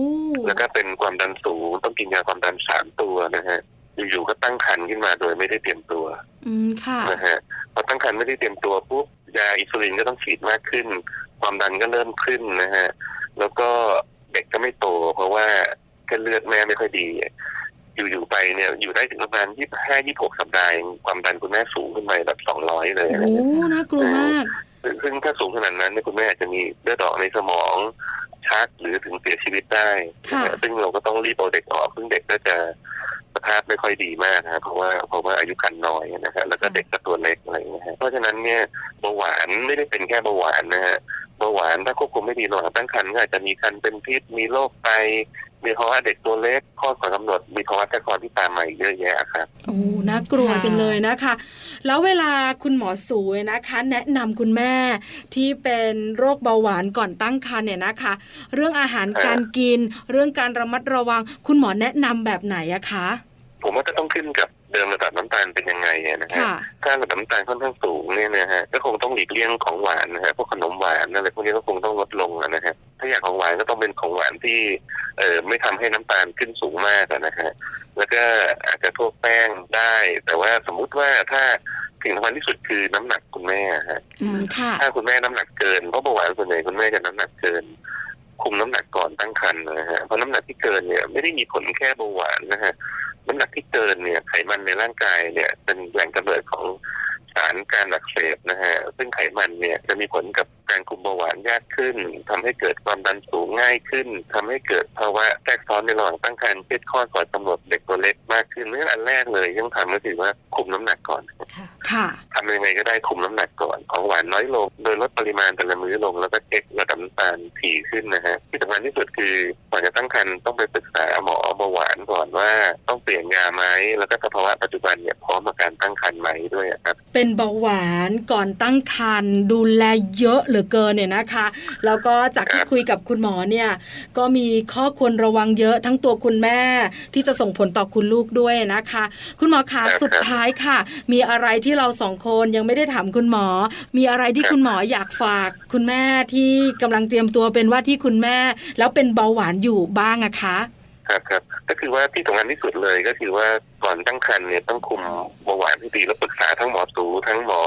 แล้วก็เป็นความดันสูงต้องกินยาความดันสามตัวนะฮะ อยู่ๆก็ตั้งครรภ์ขึ้นมาโดยไม่ได้เตรียมตัวอืมค่ะนะฮะพอตั้งครรภ์ไม่ได้เตรียมตัวปุ๊บยาอินซูลินก็ต้องฉีดมากขึ้น ความดันก็เริ่มขึ้นนะฮะแล้วก็เด็กก็ไม่โต เพราะว่าเส้นเลือดแม่ไม่ค่อยดี อยู่ๆไปเนี่ยอยู่ได้ถึงประมาณยี่ห้ายี่หกสัปดาห์เองความดันคุณแม่สูงขึ้นไปแบบสองร้อยเลยนะโอ้ฮะน่ากลัวมาก ซึ่งซึ่งถ้าสูงขนาดนั้นเนี่ยคุณแม่อาจจะมีเลือดออกในสมองชักหรือถึงเสียชีวิตได้นะฮะค่ะซึ่งเราก็ต้องรีบเอาเด็กออก ซึ่งเด็กก็จะสภาพไม่ค่อยดีมากนะครับเพราะว่าเพราะว่าอายุคันน้อยนะฮะแล้วก็เด็กก็ตัวเล็กอะไรอย่างเงี้ยฮะเพราะฉะนั้นเนี่ยเบาหวานไม่ได้เป็นแค่เบาหวานนะฮะเบาหวานถ้าควบคุมไม่ดีระหว่างตั้งครรภ์ก็อาจจะมีคันเป็นพิษมีโรคไตมีภาวะเด็กตัวเล็กข้อก่อนกำหนดมีภาวะแทรกซ้อนที่ตามมาอีกเยอะแยะครับโอ้น่ากลัวค่ะจังเลยนะคะ แล้วเวลาคุณหมอสูนะคะ แนะนำคุณแม่ที่เป็นโรคเบาหวานก่อนตั้งครรภ์เนี่ยนะคะ เรื่องอาหารการกิน เรื่องการระมัดระวัง คุณหมอแนะนำแบบไหนอะคะ ผมว่าก็ต้องขึ้นกับ เดิมระดับน้ำตาลเป็นยังไงอะนะฮะค่ะถ้าระดับน้ำตาลค่อนข้างสูงเนี่ยนะฮะก็คงต้องหลีกเลี่ยงของหวานนะฮะพวกขนมหวานอะไรพวกนี้ก็คงต้องลดลงอะนะฮะถ้าอยากของหวานก็ต้องเป็นของหวานที่เอ่อไม่ทำให้น้ำตาลขึ้นสูงมากอะนะฮะแล้วก็อาจจะพวกแป้งได้ แต่ว่าสมมุติว่าถ้าสิ่งสำคัญที่สุดคือน้ำหนักคุณแม่ฮะอืมค่ะถ้าคุณแม่น้ำหนักเกินเพราะเบาหวานส่วนใหญ่คุณแม่จะน้ำหนักเกิน คุมน้ำหนักก่อนตั้งครรภ์นะฮะเพราะน้ำหนักที่เกินเนี่ยไม่ได้มีผลแค่เบาหวานนะฮะน้ำหนักที่เกินเนี่ยไขมันในร่างกายเนี่ยเป็นแหล่งกำเนิดของ สารการอักเสบนะฮะซึ่งไขมันเนี่ยจะมีผลกับการคุมเบาหวานยากขึ้นทำให้เกิดความดันสูงง่ายขึ้นทำให้เกิดภาวะแทรกซ้อนในระหว่างตั้งครรภ์เช่นข้อก่อนกำหนดเด็กตัวเล็กมากขึ้นเรื่องอันแรกเลยที่ต้องทำก็คือว่าคุมน้ำหนักก่อนค่ะทำยังไงก็ได้คุมน้ำหนักก่อนของหวานน้อยลง โดยลดปริมาณแต่ละมื้อลงแล้วก็เช็คระดับน้ำตาลถี่ขึ้นนะฮะที่สำคัญที่สุดคือก่อนจะตั้งครรภ์ต้องไปปรึกษาหมอเบาหวานก่อนว่าต้องเปลี่ยนยาไหมแล้วก็สภาวะปัจจุบันเนี่ยพร้อมกับการตั้งครรภ์ไหมด้วยอะครับเเป็นเบาหวานก่อนตั้งครรภ์ดูแลเยอะเหลือเกินเนี่ยนะคะ แล้วก็จากที่ครับคุยกับคุณหมอเนี่ยก็มีข้อควรระวังเยอะทั้งตัวคุณแม่ ที่จะส่งผลต่อคุณลูกด้วยนะคะ คุณหมอคะสุดท้ายค่ะ มีอะไรที่เราสองคนยังไม่ได้ถามคุณหมอ มีอะไรที่คุณหมออยากฝาก คุณแม่ที่กำลังเตรียมตัวเป็นว่าที่คุณแม่ แล้วเป็นเบาหวานอยู่บ้างอะคะ ครับครับก็คือว่าที่สำคัญที่สุดเลยก็คือว่าก่อนตั้งครรภ์เนี่ยต้องคุมเบาหวานให้ดีแล้วปรึกษาทั้งหมอสูทั้งหมอ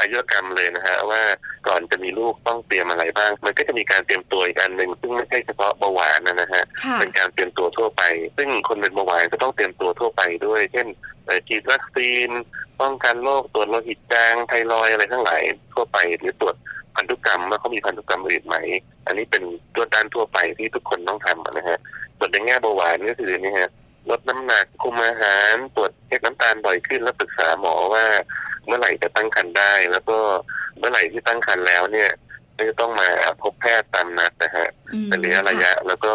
อายุรกรรมเลยนะฮะว่าก่อนจะมีลูกต้องเตรียมอะไรบ้าง มันก็จะมีการเตรียมตัวอีกอันหนึ่งซึ่งไม่ใช่เฉพาะเบาหวานนะนะฮะค่ะเป็นการเตรียมตัวทั่วไป ซึ่งคนเป็นเบาหวานก็ต้องเตรียมตัวทั่วไปด้วย เช่นเอ่อฉีดวัคซีน ป้องกันโรคตรวจโลหิตจางไทรอยด์อะไรทั้งหลายทั่วไปหรือตรวจพันธุกรรมว่าเขามีพันธุกรรมอื่นไหม อันนี้เป็นตัวด้านทั่วไปที่ทุกคนต้องทำนะฮะ ส่วนในแง่เบาหวานก็คือนี่ฮะลดน้ำหนักคุมอาหารตรวจเช็คน้ำตาลบ่อยขึ้น แล้วปรึกษาหมอว่าเมื่อไหร่จะตั้งครรภ์ได้ แล้วก็เมื่อไหร่ที่ตั้งครรภ์แล้วเนี่ยก็จะต้องมาพบแพทย์ตามนัดนะฮะอืมเป็นระยะระยะ แล้วก็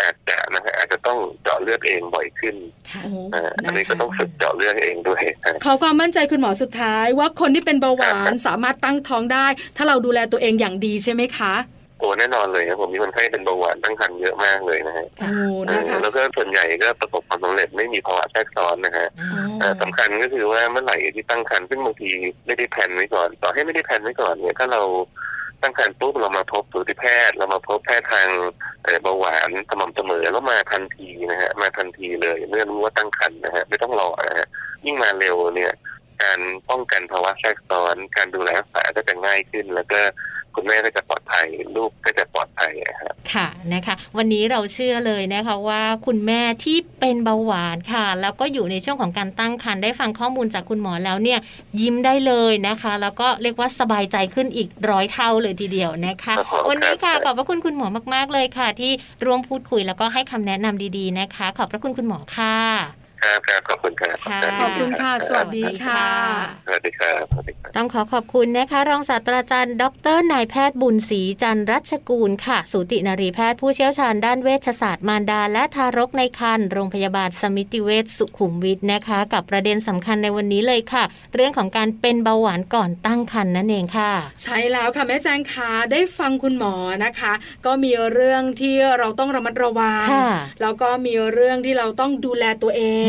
อาจจะนะฮะอาจจะต้องเจาะเลือดเองบ่อยขึ้นค่ะโอ้นะฮะอันนี้ะก็คะต้องฝึกเจาะเลือดเองด้วยนะขอความมั่นใจคุณหมอสุดท้ายว่าคนที่เป็นเบาหวานสามารถตั้งท้องได้ ถ้าเราดูแลตัวเองอย่างดีใช่ไหมคะ โอ้แน่นอนเลยครับผมมีคนไข้เป็นเบาหวานตั้งครรภ์เยอะมากเลยนะฮะโอ้เอนะอคะแล้วก็ส่วนใหญ่ก็ประสบความสำเร็จไม่มีภาวะแทรกซ้อนนะฮะอ๋อเอ่อสำคัญก็คือว่าเมื่อไหร่ที่ตั้งครรภ์ซึ่งบางทีไม่ได้แผนไว้ก่อน ต่อให้ไม่ได้แผนไว้ก่อนเนี่ยถ้าเราตั้งครรภ์ปุ๊บเรามาพบสูติแพทย์ เรามาพบแพทย์ทางเอ่อเบาหวานสม่ำเสมอแล้วมาทันทีนะฮะมาทันทีเลยเมื่อรู้ว่าตั้งครรภ์นะฮะไม่ต้องรอนะฮะยิ่งมาเร็วเนี่ย การป้องกันภาวะแทรกซ้อน การดูแลรักษาก็จะง่ายขึ้น แล้วก็คุณแม่ก็จะปลอดภัย ลูกก็จะปลอดภัยอะครับค่ะนะคะ วันนี้เราเชื่อเลยนะคะว่าคุณแม่ที่เป็นเบาหวานค่ะ แล้วก็อยู่ในช่วงของการตั้งครรภ์ได้ฟังข้อมูลจากคุณหมอแล้วเนี่ยยิ้มได้เลยนะคะ แล้วก็เรียกว่าสบายใจขึ้นอีกร้อยเท่าเลยทีเดียวนะคะครับผมวันนี้ค่ะครับขอบพระคุณคุณหมอมาก ๆเลยค่ะ ที่ร่วมพูดคุยแล้วก็ให้คำแนะนำดี ๆนะคะ ขอบพระคุณคุณหมอค่ะ ครับครับขอบคุณครับค่ะขอบคุณค่ะ สวัสดีค่ะสวัสดีครับสวัสดีครับต้องขอขอบคุณนะคะ รองศาสตราจารย์ ดรนายแพทย์บุญศรีจันทร์รัชกูลค่ะ สูตินารีแพทย์ผู้เชี่ยวชาญด้านเวชศาสตร์มารดา และทารกในครรภ์โรงพยาบาลสมิติเวชสุขุมวิทนะคะ กับประเด็นสำคัญในวันนี้เลยค่ะ เรื่องของการเป็นเบาหวานก่อนตั้งครรภ์นั่นเองค่ะ ใช่แล้วค่ะแม่แจงคะได้ฟังคุณหมอนะคะ ก็มีเรื่องที่เราต้องระมัดระวังค่ะแล้วก็มีเรื่องที่เราต้องดูแลตัวเอง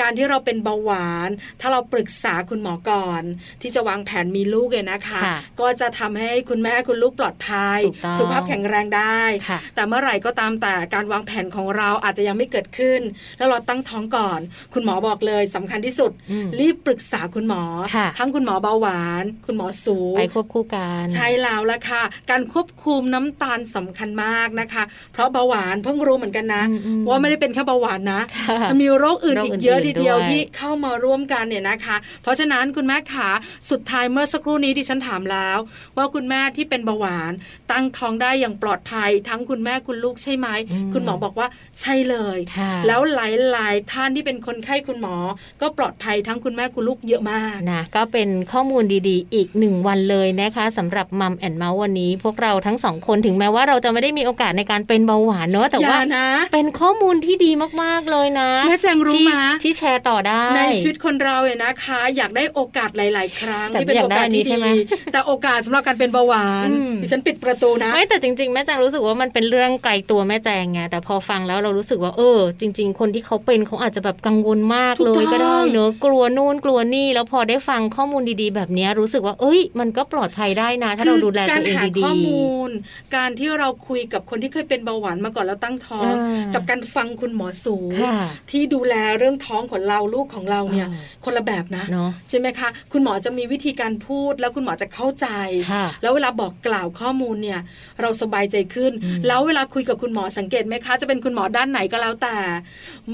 การที่เราเป็นเบาหวาน ถ้าเราปรึกษาคุณหมอก่อน ที่จะวางแผนมีลูกเนี่ยนะคะค่ะก็จะทำให้คุณแม่คุณลูกปลอดภัยถูกต้องสุขภาพแข็งแรงได้ค่ะแต่เมื่อไหร่ก็ตามแต่การวางแผนของเราอาจจะยังไม่เกิดขึ้น แล้วเราตั้งท้องก่อน คุณหมอบอกเลยสำคัญที่สุดอืมรีบปรึกษาคุณหมอค่ะทั้งคุณหมอเบาหวาน คุณหมอสูงไปควบคู่กันใช่แล้วละค่ะ การควบคุมน้ำตาลสำคัญมากนะคะ เพราะเบาหวานเพิ่งรู้เหมือนกันนะอืมอืมว่าไม่ได้เป็นแค่เบาหวานนะค่ะมันมีโรคอื่นโรคอีกเยอะอื่ทีนๆเดียวด้วยที่เข้ามาร่วมกันเนี่ยนะคะ เพราะฉะนั้นคุณแม่ขาสุดท้ายเมื่อสักครู่นี้ที่ฉันถามแล้ว ว่าคุณแม่ที่เป็นเบาหวาน ตั้งท้องได้อย่างปลอดภัย ทั้งคุณแม่คุณลูกใช่ไหมอืมคุณหมอบอกว่าใช่เลยค่ะแล้วหลายๆท่านที่เป็นคนไข้คุณหมอ ก็ปลอดภัยทั้งคุณแม่คุณลูกเยอะมากนะก็เป็นข้อมูลดีๆ อีกหนึ่งวันเลยนะคะสำหรับมัมแอนเมาส์วันนี้ พวกเราทั้งสองคนถึงแม้ว่าเราจะไม่ได้มีโอกาสในการเป็นเบาหวานเนอะแต่ว่าอย่นะเป็นข้อมูลที่ดีมากๆเลยนะแม่แจงรู้ที่มาที่แชร์ต่อได้ ในชีวิตคนเราเนี่ยนะคะ อยากได้โอกาสหลาย ๆ ครั้งแต่ที่เป็นอยากโอได้กาสอันนี้ที่ใช่ไหมดีแต่โอกาสสำหรับการเป็นเบาหวานอืมดิฉันปิดประตูนะไม่แต่จริง ๆ แม่แจงรู้สึกว่ามันเป็นเรื่องไกลตัวแม่แจงไงแต่พอฟังแล้วเรารู้สึกว่าเออ จริง ๆ คนที่เขาเป็นเขาอาจจะแบบกังวลมากถูกเลต้ยองก็ได้เนอะกลัวนู่นกลัวนี่ แล้วพอได้ฟังข้อมูลดีๆ แบบเนี้ยรู้สึกว่า เอ้ย มันก็ปลอดภัยได้นะ ถ้าเราดูแลกาตัรวเองหาดีข้อๆมูล การที่เราคุยกับคนที่เคยเป็นเบาหวานมาก่อนแล้วตั้งท้องอ่ากักับการฟังคุณหมอสูงค่ะที่ดูแลเรื่องท้องของเราลูกของเราเนี่ยอ่าคนละแบบนะเนาะใช่ไหมคะ คุณหมอจะมีวิธีการพูด แล้วคุณหมอจะเข้าใจค่ะแล้วเวลาบอกกล่าวข้อมูลเนี่ยเราสบายใจขึ้นอืมแล้วเวลาคุยกับคุณหมอสังเกตไหมคะ จะเป็นคุณหมอด้านไหนก็แล้วแต่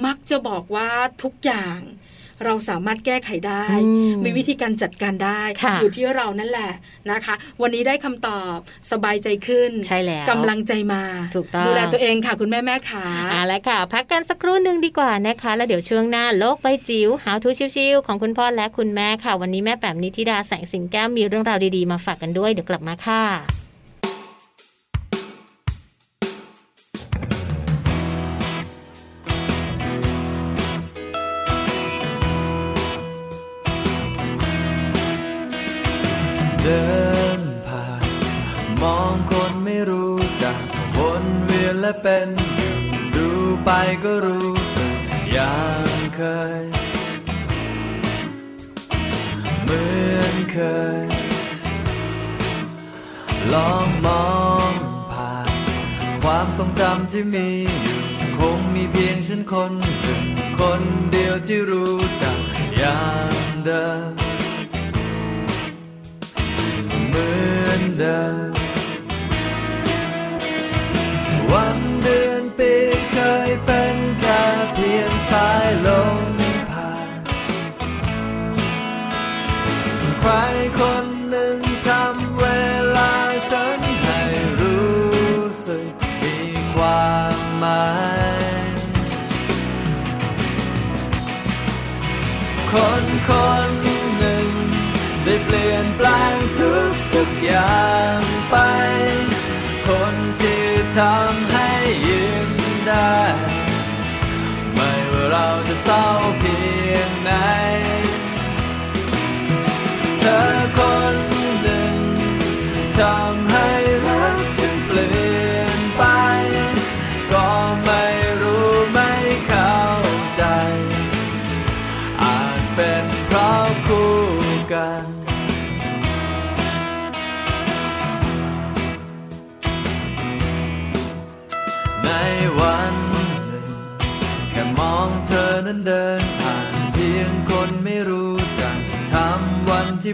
มักจะบอกว่าทุกอย่าง เราสามารถแก้ไขได้อืมมีวิธีการจัดการได้ค่ะอยู่ที่เรานั่นแหละนะคะ วันนี้ได้คำตอบสบายใจขึ้นใช่แล้วกำลังใจมาถูกต้องดูแลตัวเองค่ะ คุณแม่แม่ขาเอาละค่ะ พักกันสักครู่หนึ่งดีกว่านะคะ แล้วเดี๋ยวช่วงหน้าโลกใบจิ๋ว How to ชิวๆของคุณพ่อและคุณแม่ค่ะ วันนี้แม่แป๋มนิธิดาแสงสิงแก้วมีเรื่องราวดีๆมาฝากกันด้วยเดี๋ยวกลับมาค่ะ และเป็นอยู่ดูไปก็รู้สึกอย่างเคย เหมือนเคย ลองมองผ่าน ความทรงจำที่มีอยู่คงมีเพียงฉันคนหนึ่งคนเดียวที่รู้จักอย่างเดิมเหมือนเดิม ใครคนหนึ่งทำเวลาฉันให้รู้สึกมีความหมาย คนคนหนึ่งได้เปลี่ยนแปลงทุก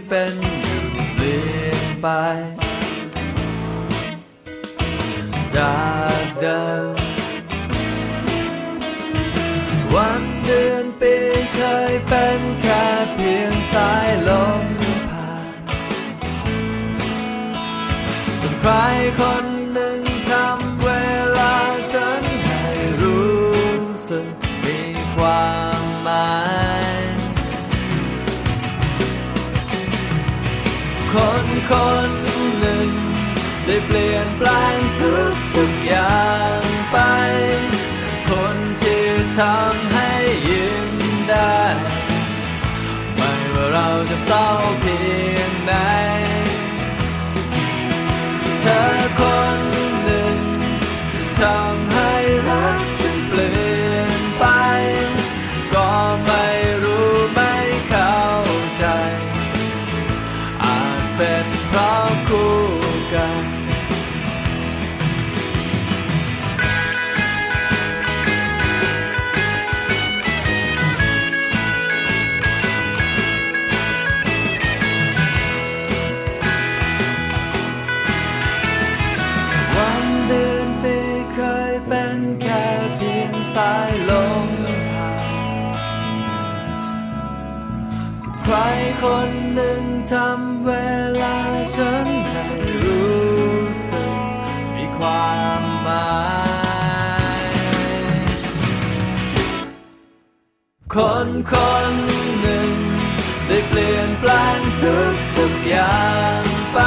เป็นอยู่เปลี่ยนไป จากเดิม วันเดือนปีเคยเป็นแค่เพียงสายลมผ่านจนใครคน คนหนึ่ง ได้เปลี่ยนแปลงทุกทุกอย่างไป คนที่ทำให้ยิ้มได้ ไม่ว่าเราจะเศร้าเพียงไหนเธอคนหนึ่งทำให้รัก ทำเวลาฉันให้รู้สึกมีความหมายคนคนหนึ่ง ได้เปลี่ยนแปลงทุกทุกอย่างไป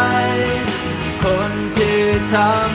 คนที่ทำ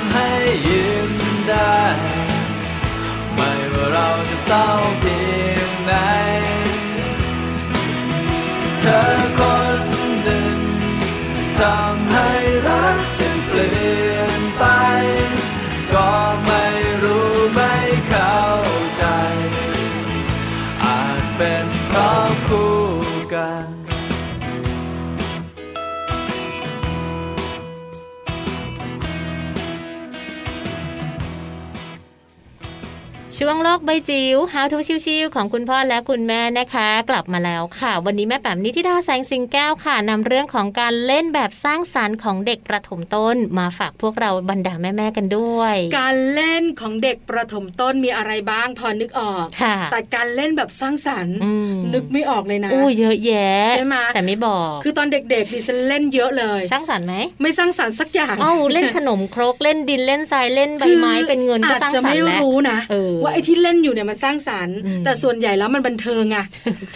โลกใบจิ๋ว How to ชิวๆของคุณพ่อและคุณแม่นะคะ กลับมาแล้วค่ะ วันนี้แม่แป๋มนิธิดาแสงสิงแก้วค่ะนำเรื่องของการเล่นแบบสร้างสารรค์ของเด็กประถมต้น มาฝากพวกเราบรรดาแม่ๆกันด้วย การเล่นของเด็กประถมต้นมีอะไรบ้างพอนึกออกค่ะแต่การเล่นแบบสร้างสรรค์อืมนึกไม่ออกเลยนะอู้เยอะแยะใช่ไหมแต่ไม่บอก คือตอนเด็กๆดิฉันเล่นเยอะเลย สร้างสรรค์ไหมไม่สร้างสรรค์สักอย่างเอ้าเล่นขนมครกเล่นดินเล่นทรายเล่นใบไม้เป็นเงินก็สร้างอาจจะสรรไม่ค์แล้วรู้นะเออว่าไอ้ที่เล่นอยู่เนี่ยมันสร้างสรรค์อืมแต่ส่วนใหญ่แล้วมันบันเทิงอะ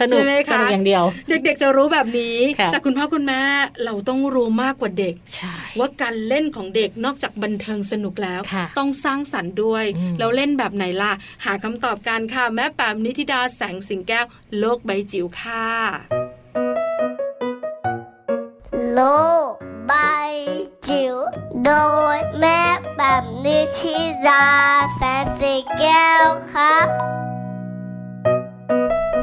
สนุกใช่ไหมคะสนุกอย่างเดียว เด็กๆจะรู้แบบนี้ค่ะแต่คุณพ่อคุณแม่เราต้องรู้มากกว่าเด็กใช่ว่าการเล่นของเด็กนอกจากบันเทิงสนุกแล้วค่ะต้องสร้างสรรค์ด้วยอืมแล้วเล่นแบบไหนล่ะ หาคำตอบกันค่ะแม่แปมนิธิดาแสงสิงแก้วโลกใบจิ๋วค่ะ โลกใบจิ๋วโดยแม่แบบนิชิราแสนสีแก้วครับ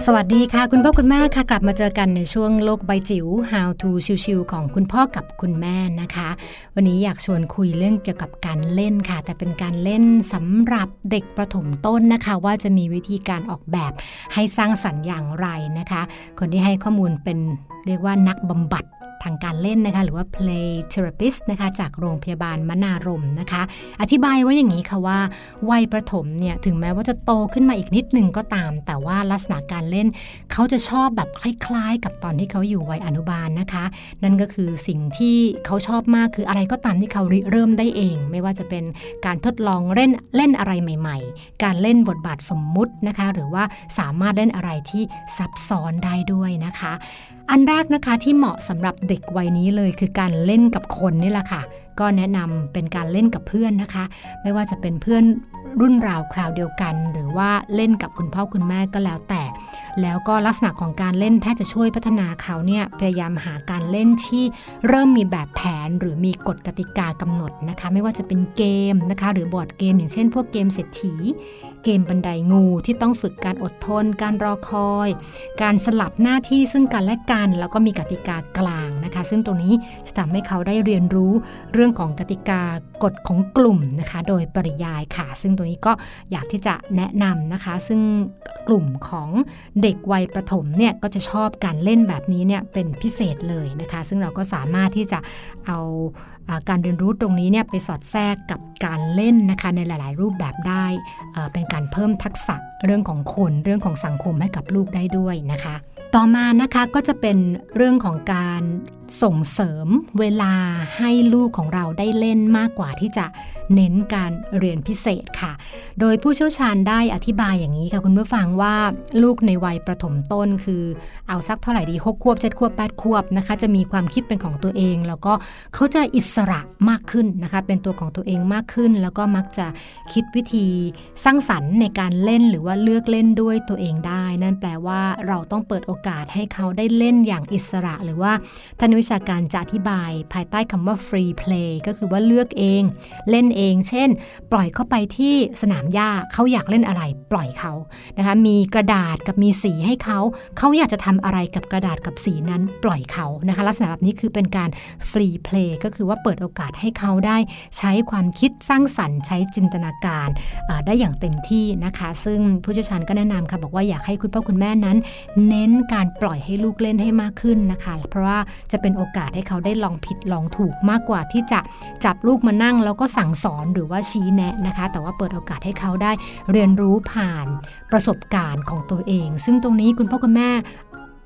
สวัสดีค่ะ คุณพ่อคุณแม่ค่ะ กลับมาเจอกันในช่วงโลกใบจิ๋ว How to ชิวๆของคุณพ่อกับคุณแม่นะคะ วันนี้อยากชวนคุยเรื่องเกี่ยวกับการเล่นค่ะ แต่เป็นการเล่นสำหรับเด็กประถมต้นนะคะ ว่าจะมีวิธีการออกแบบให้สร้างสรรค์อย่างไรนะคะ คนที่ให้ข้อมูลเป็นเรียกว่านักบำบัด ทางการเล่นนะคะ หรือว่า play therapist นะคะจากโรงพยาบาลมนารมนะคะ อธิบายว่าอย่างนี้ค่ะว่า วัยประถมเนี่ย ถึงแม้ว่าจะโตขึ้นมาอีกนิดนึงก็ตาม แต่ว่าลักษณะการเล่น เขาจะชอบแบบคล้ายๆ กับตอนที่เขาอยู่วัยอนุบาลนะคะ นั่นก็คือสิ่งที่เขาชอบมากคืออะไรก็ตามที่เขาเริ่มได้เอง ไม่ว่าจะเป็นการทดลองเล่นเล่นอะไรใหม่ ๆ การเล่นบทบาทสมมุตินะคะ หรือว่าสามารถเล่นอะไรที่ซับซ้อนได้ด้วยนะคะ อันแรกนะคะที่เหมาะสำหรับเด็กวัยนี้เลยคือการเล่นกับคนนี่แหละค่ะ ก็แนะนำเป็นการเล่นกับเพื่อนนะคะ ไม่ว่าจะเป็นเพื่อนรุ่นราวคราวเดียวกัน หรือว่าเล่นกับคุณพ่อคุณแม่ก็แล้วแต่ แล้วก็ลักษณะของการเล่นถ้าจะช่วยพัฒนาเขาเนี่ยพยายามหาการเล่นที่เริ่มมีแบบแผนหรือมีกฎกติกากำหนดนะคะ ไม่ว่าจะเป็นเกมนะคะ หรือบอร์ดเกม อย่างเช่น พวกเกมเศรษฐี เกมบันไดงูที่ต้องฝึกการอดทน การรอคอย การสลับหน้าที่ซึ่งกันและกัน แล้วก็มีกติกากลางนะคะ ซึ่งตรงนี้จะทำให้เขาได้เรียนรู้เรื่องของกติกากฎของกลุ่มนะคะ โดยปริยายค่ะ ซึ่งตรงนี้ก็อยากที่จะแนะนำนะคะ ซึ่งกลุ่มของเด็กวัยประถมเนี่ยก็จะชอบการเล่นแบบนี้เนี่ยเป็นพิเศษเลยนะคะ ซึ่งเราก็สามารถที่จะเอา การเรียนรู้ตรงนี้เนี่ยไปสอดแทรกกับการเล่นนะคะในหลาย ๆ รูปแบบได้ เป็นการเพิ่มทักษะเรื่องของคนเรื่องของสังคมให้กับลูกได้ด้วยนะคะ ต่อมานะคะก็จะเป็นเรื่องของการส่งเสริมเวลาให้ลูกของเราได้เล่นมากกว่าที่จะเน้นการเรียนพิเศษค่ะ โดยผู้เชี่ยวชาญได้อธิบายอย่างนี้ค่ะคุณผู้ฟังว่าลูกในวัยประถมต้นคือเอาสักเท่าไหร่ดีหกควบเจ็ดควบแปดควบนะคะจะมีความคิดเป็นของตัวเอง แล้วก็เขาจะอิสระมากขึ้นนะคะเป็นตัวของตัวเองมากขึ้น แล้วก็มักจะคิดวิธีสร้างสรรค์ในการเล่นหรือว่าเลือกเล่นด้วยตัวเองได้ นั่นแปลว่าเราต้องเปิดโอกาสให้เขาได้เล่นอย่างอิสระหรือว่าท่านวิชาการจะอธิบาย ภายใต้คำว่า free play ก็คือว่าเลือกเองเล่นเอง เช่น ปล่อยเข้าไปที่สนามหญ้าเขาอยากเล่นอะไร ปล่อยเขานะคะมีกระดาษกับมีสีให้เขาเขาอยากจะทำอะไรกับกระดาษกับสีนั้นปล่อยเขานะคะลักษณะแบบนี้คือเป็นการ free play ก็คือว่าเปิดโอกาสให้เขาได้ใช้ความคิดสร้างสรรค์ ใช้จินตนาการได้อย่างเต็มที่นะคะ ซึ่งผู้เชี่ยวชาญก็แนะนำค่ะบอกว่าอยากให้คุณพ่อคุณแม่นั้น เน้นการปล่อยให้ลูกเล่นให้มากขึ้นนะคะ เพราะว่าจะเป็นโอกาสให้เขาได้ลองผิดลองถูกมากกว่าที่จะจับลูกมานั่ง แล้วก็สั่งสอนหรือว่าชี้แนะนะคะ แต่ว่าเปิดโอกาสให้เขาได้เรียนรู้ผ่านประสบการณ์ของตัวเอง ซึ่งตรงนี้คุณพ่อคุณแม่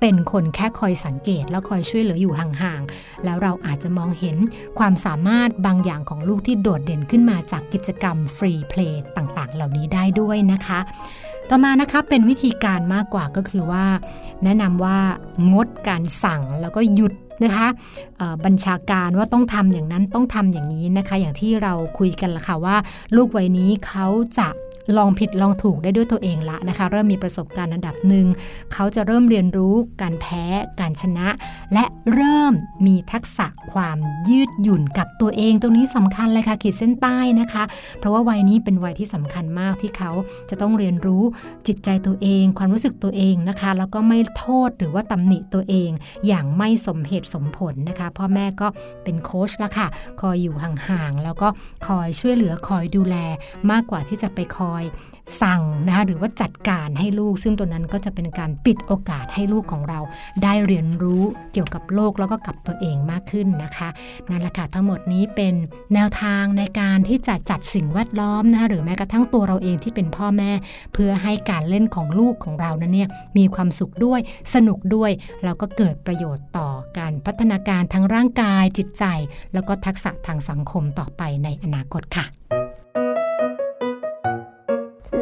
เป็นคนแค่คอยสังเกตแล้วคอยช่วยเหลืออยู่ห่างๆ แล้วเราอาจจะมองเห็นความสามารถบางอย่างของลูกที่โดดเด่นขึ้นมาจากกิจกรรมฟรีเพลย์ต่างๆ เหล่านี้ได้ด้วยนะคะ ต่อมานะคะเป็นวิธีการมากกว่าก็คือว่า แนะนำว่างดการสั่งแล้วก็หยุด นะคะบัญชาการว่าต้องทำอย่างนั้นต้องทำอย่างนี้นะคะ อย่างที่เราคุยกันละค่ะว่า ลูกวัยนี้เขาจะ ลองผิดลองถูกได้ด้วยตัวเองละนะคะ เริ่มมีประสบการณ์อันดับหนึ่ง เขาจะเริ่มเรียนรู้การแพ้ การชนะ และเริ่มมีทักษะความยืดหยุ่นกับตัวเอง ตรงนี้สำคัญเลยค่ะขีดเส้นใต้นะคะ เพราะว่าวัยนี้เป็นวัยที่สำคัญมากที่เขาจะต้องเรียนรู้จิตใจตัวเอง ความรู้สึกตัวเองนะคะ แล้วก็ไม่โทษหรือว่าตำหนิตัวเอง อย่างไม่สมเหตุสมผลนะคะ พ่อแม่ก็เป็นโค้ชละค่ะ คอยอยู่ห่างๆแล้วก็คอยช่วยเหลือคอยดูแลมากกว่าที่จะไปคอยอยสั่งนะคะหรือว่าจัดการให้ลูก ซึ่งตัวนั้นก็จะเป็นการปิดโอกาสให้ลูกของเราได้เรียนรู้เกี่ยวกับโลกแล้วก็กับตัวเองมากขึ้นนะคะนั่นแหละค่ะทั้งหมดนี้เป็นแนวทางในการที่จะจัดสิ่งแวดล้อมนะคะหรือแม้กระทั่งตัวเราเองที่เป็นพ่อแม่ เพื่อให้การเล่นของลูกของเรานั้นเนี่ยมีความสุขด้วยสนุกด้วยแล้วก็เกิดประโยชน์ต่อการพัฒนาการทั้งร่างกายจิตใจ แล้วก็ทักษะทางสังคมต่อไปในอนาคตค่ะ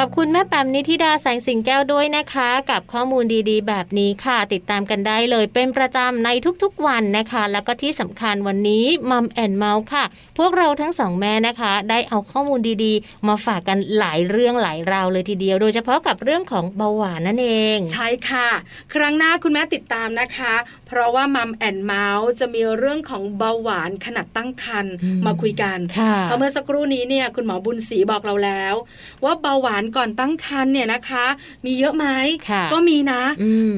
ขอบคุณแม่แปมนิธิดาแสงสิงแก้วด้วยนะคะ กับข้อมูลดีๆ แบบนี้ค่ะ ติดตามกันได้เลยเป็นประจำในทุกๆวันนะคะ แล้วก็ที่สำคัญวันนี้มัมแอนเมาส์ค่ะ พวกเราทั้งสองแม่นะคะ ได้เอาข้อมูลดีๆ มาฝากกันหลายเรื่องหลายราวเลยทีเดียว โดยเฉพาะกับเรื่องของเบาหวานนั่นเอง ใช่ค่ะ ครั้งหน้าคุณแม่ติดตามนะคะ เพราะว่ามัมแอนเมาส์จะมีเรื่องของเบาหวานขนาดตั้งครรภ์มาคุยกันเพราะเมื่อสักครู่นี้เนี่ยคุณหมอบุญศรีบอกเราแล้ว ว่าเบาหวานก่อนตั้งครรภ์เนี่ยนะคะ มีเยอะไหมก็มีนะ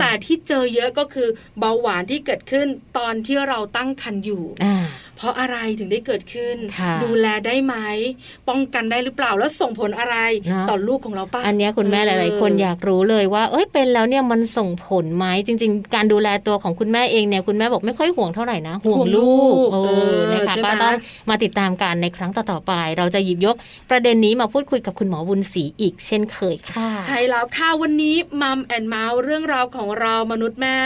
แต่ที่เจอเยอะก็คือเบาหวานที่เกิดขึ้นตอนที่เราตั้งครรภ์อยู่ เพราะอะไรถึงได้เกิดขึ้น ดูแลได้ไหมป้องกันได้หรือเปล่าแล้วส่งผลอะไรต่อลูกของเราป้าอันนี้คุณแม่หลาย ๆ คนอยากรู้เลยว่า เอ้ยเป็นแล้วเนี่ยมันส่งผลไหมจริง ๆ การดูแลตัวของคุณแม่เองเนี่ยคุณแม่บอกไม่ค่อยห่วงเท่าไหร่นะห่วงลูกเออนะคะก็ต้องมาติดตามกันในครั้งต่อๆไป เราจะหยิบยกประเด็นนี้มาพูดคุยกับคุณหมอบุญศรีอีกเช่นเคยค่ะ ใช่แล้วค่ะวันนี้มัมแอนเมาส์เรื่องราวของเรามนุษย์แม่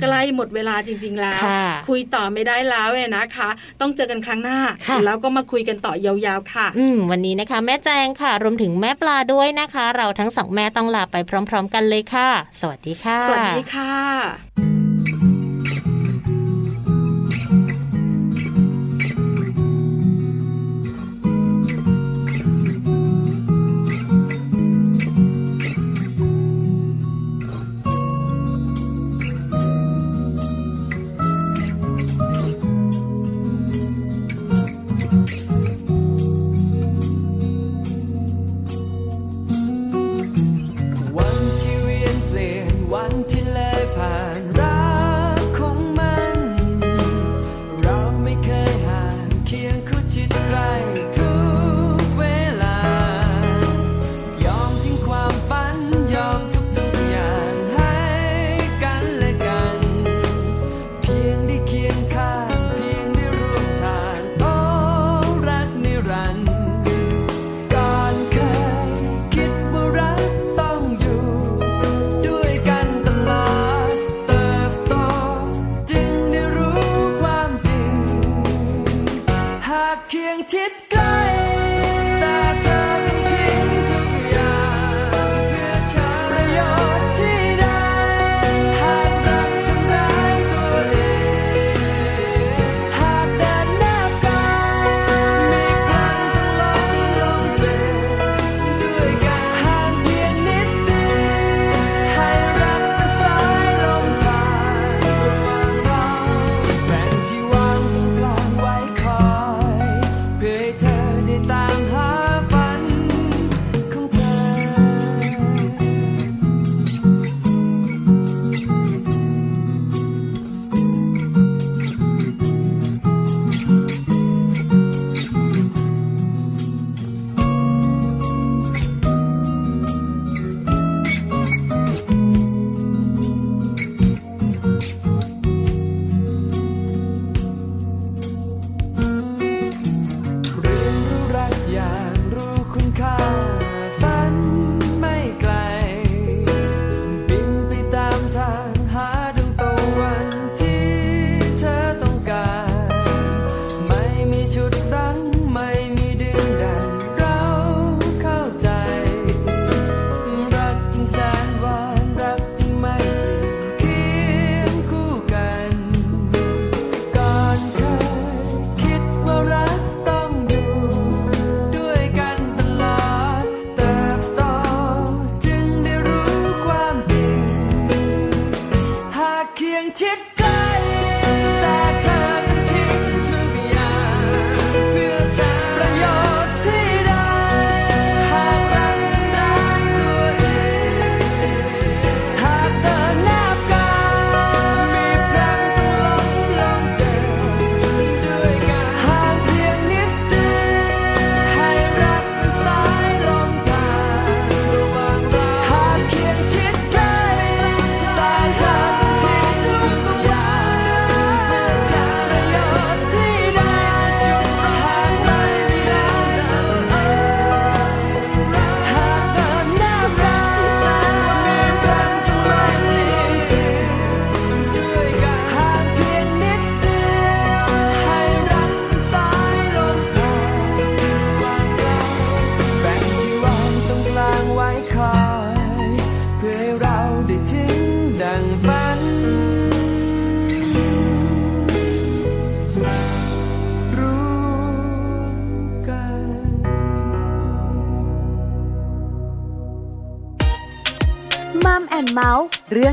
ใกล้หมดเวลาจริง ๆ แล้ว คุยต่อไม่ได้แล้วเว้นะคะต้องเจอกันครั้งหน้า แล้วก็มาคุยกันต่อยาวๆค่ะ อืมวันนี้นะคะ แม่แจงค่ะ รวมถึงแม่ปลาด้วยนะคะ เราทั้งสองแม่ต้องลาไปพร้อม ๆ กันเลยค่ะ สวัสดีค่ะ สวัสดีค่ะ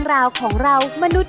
รื่องราวของเรามนุษย์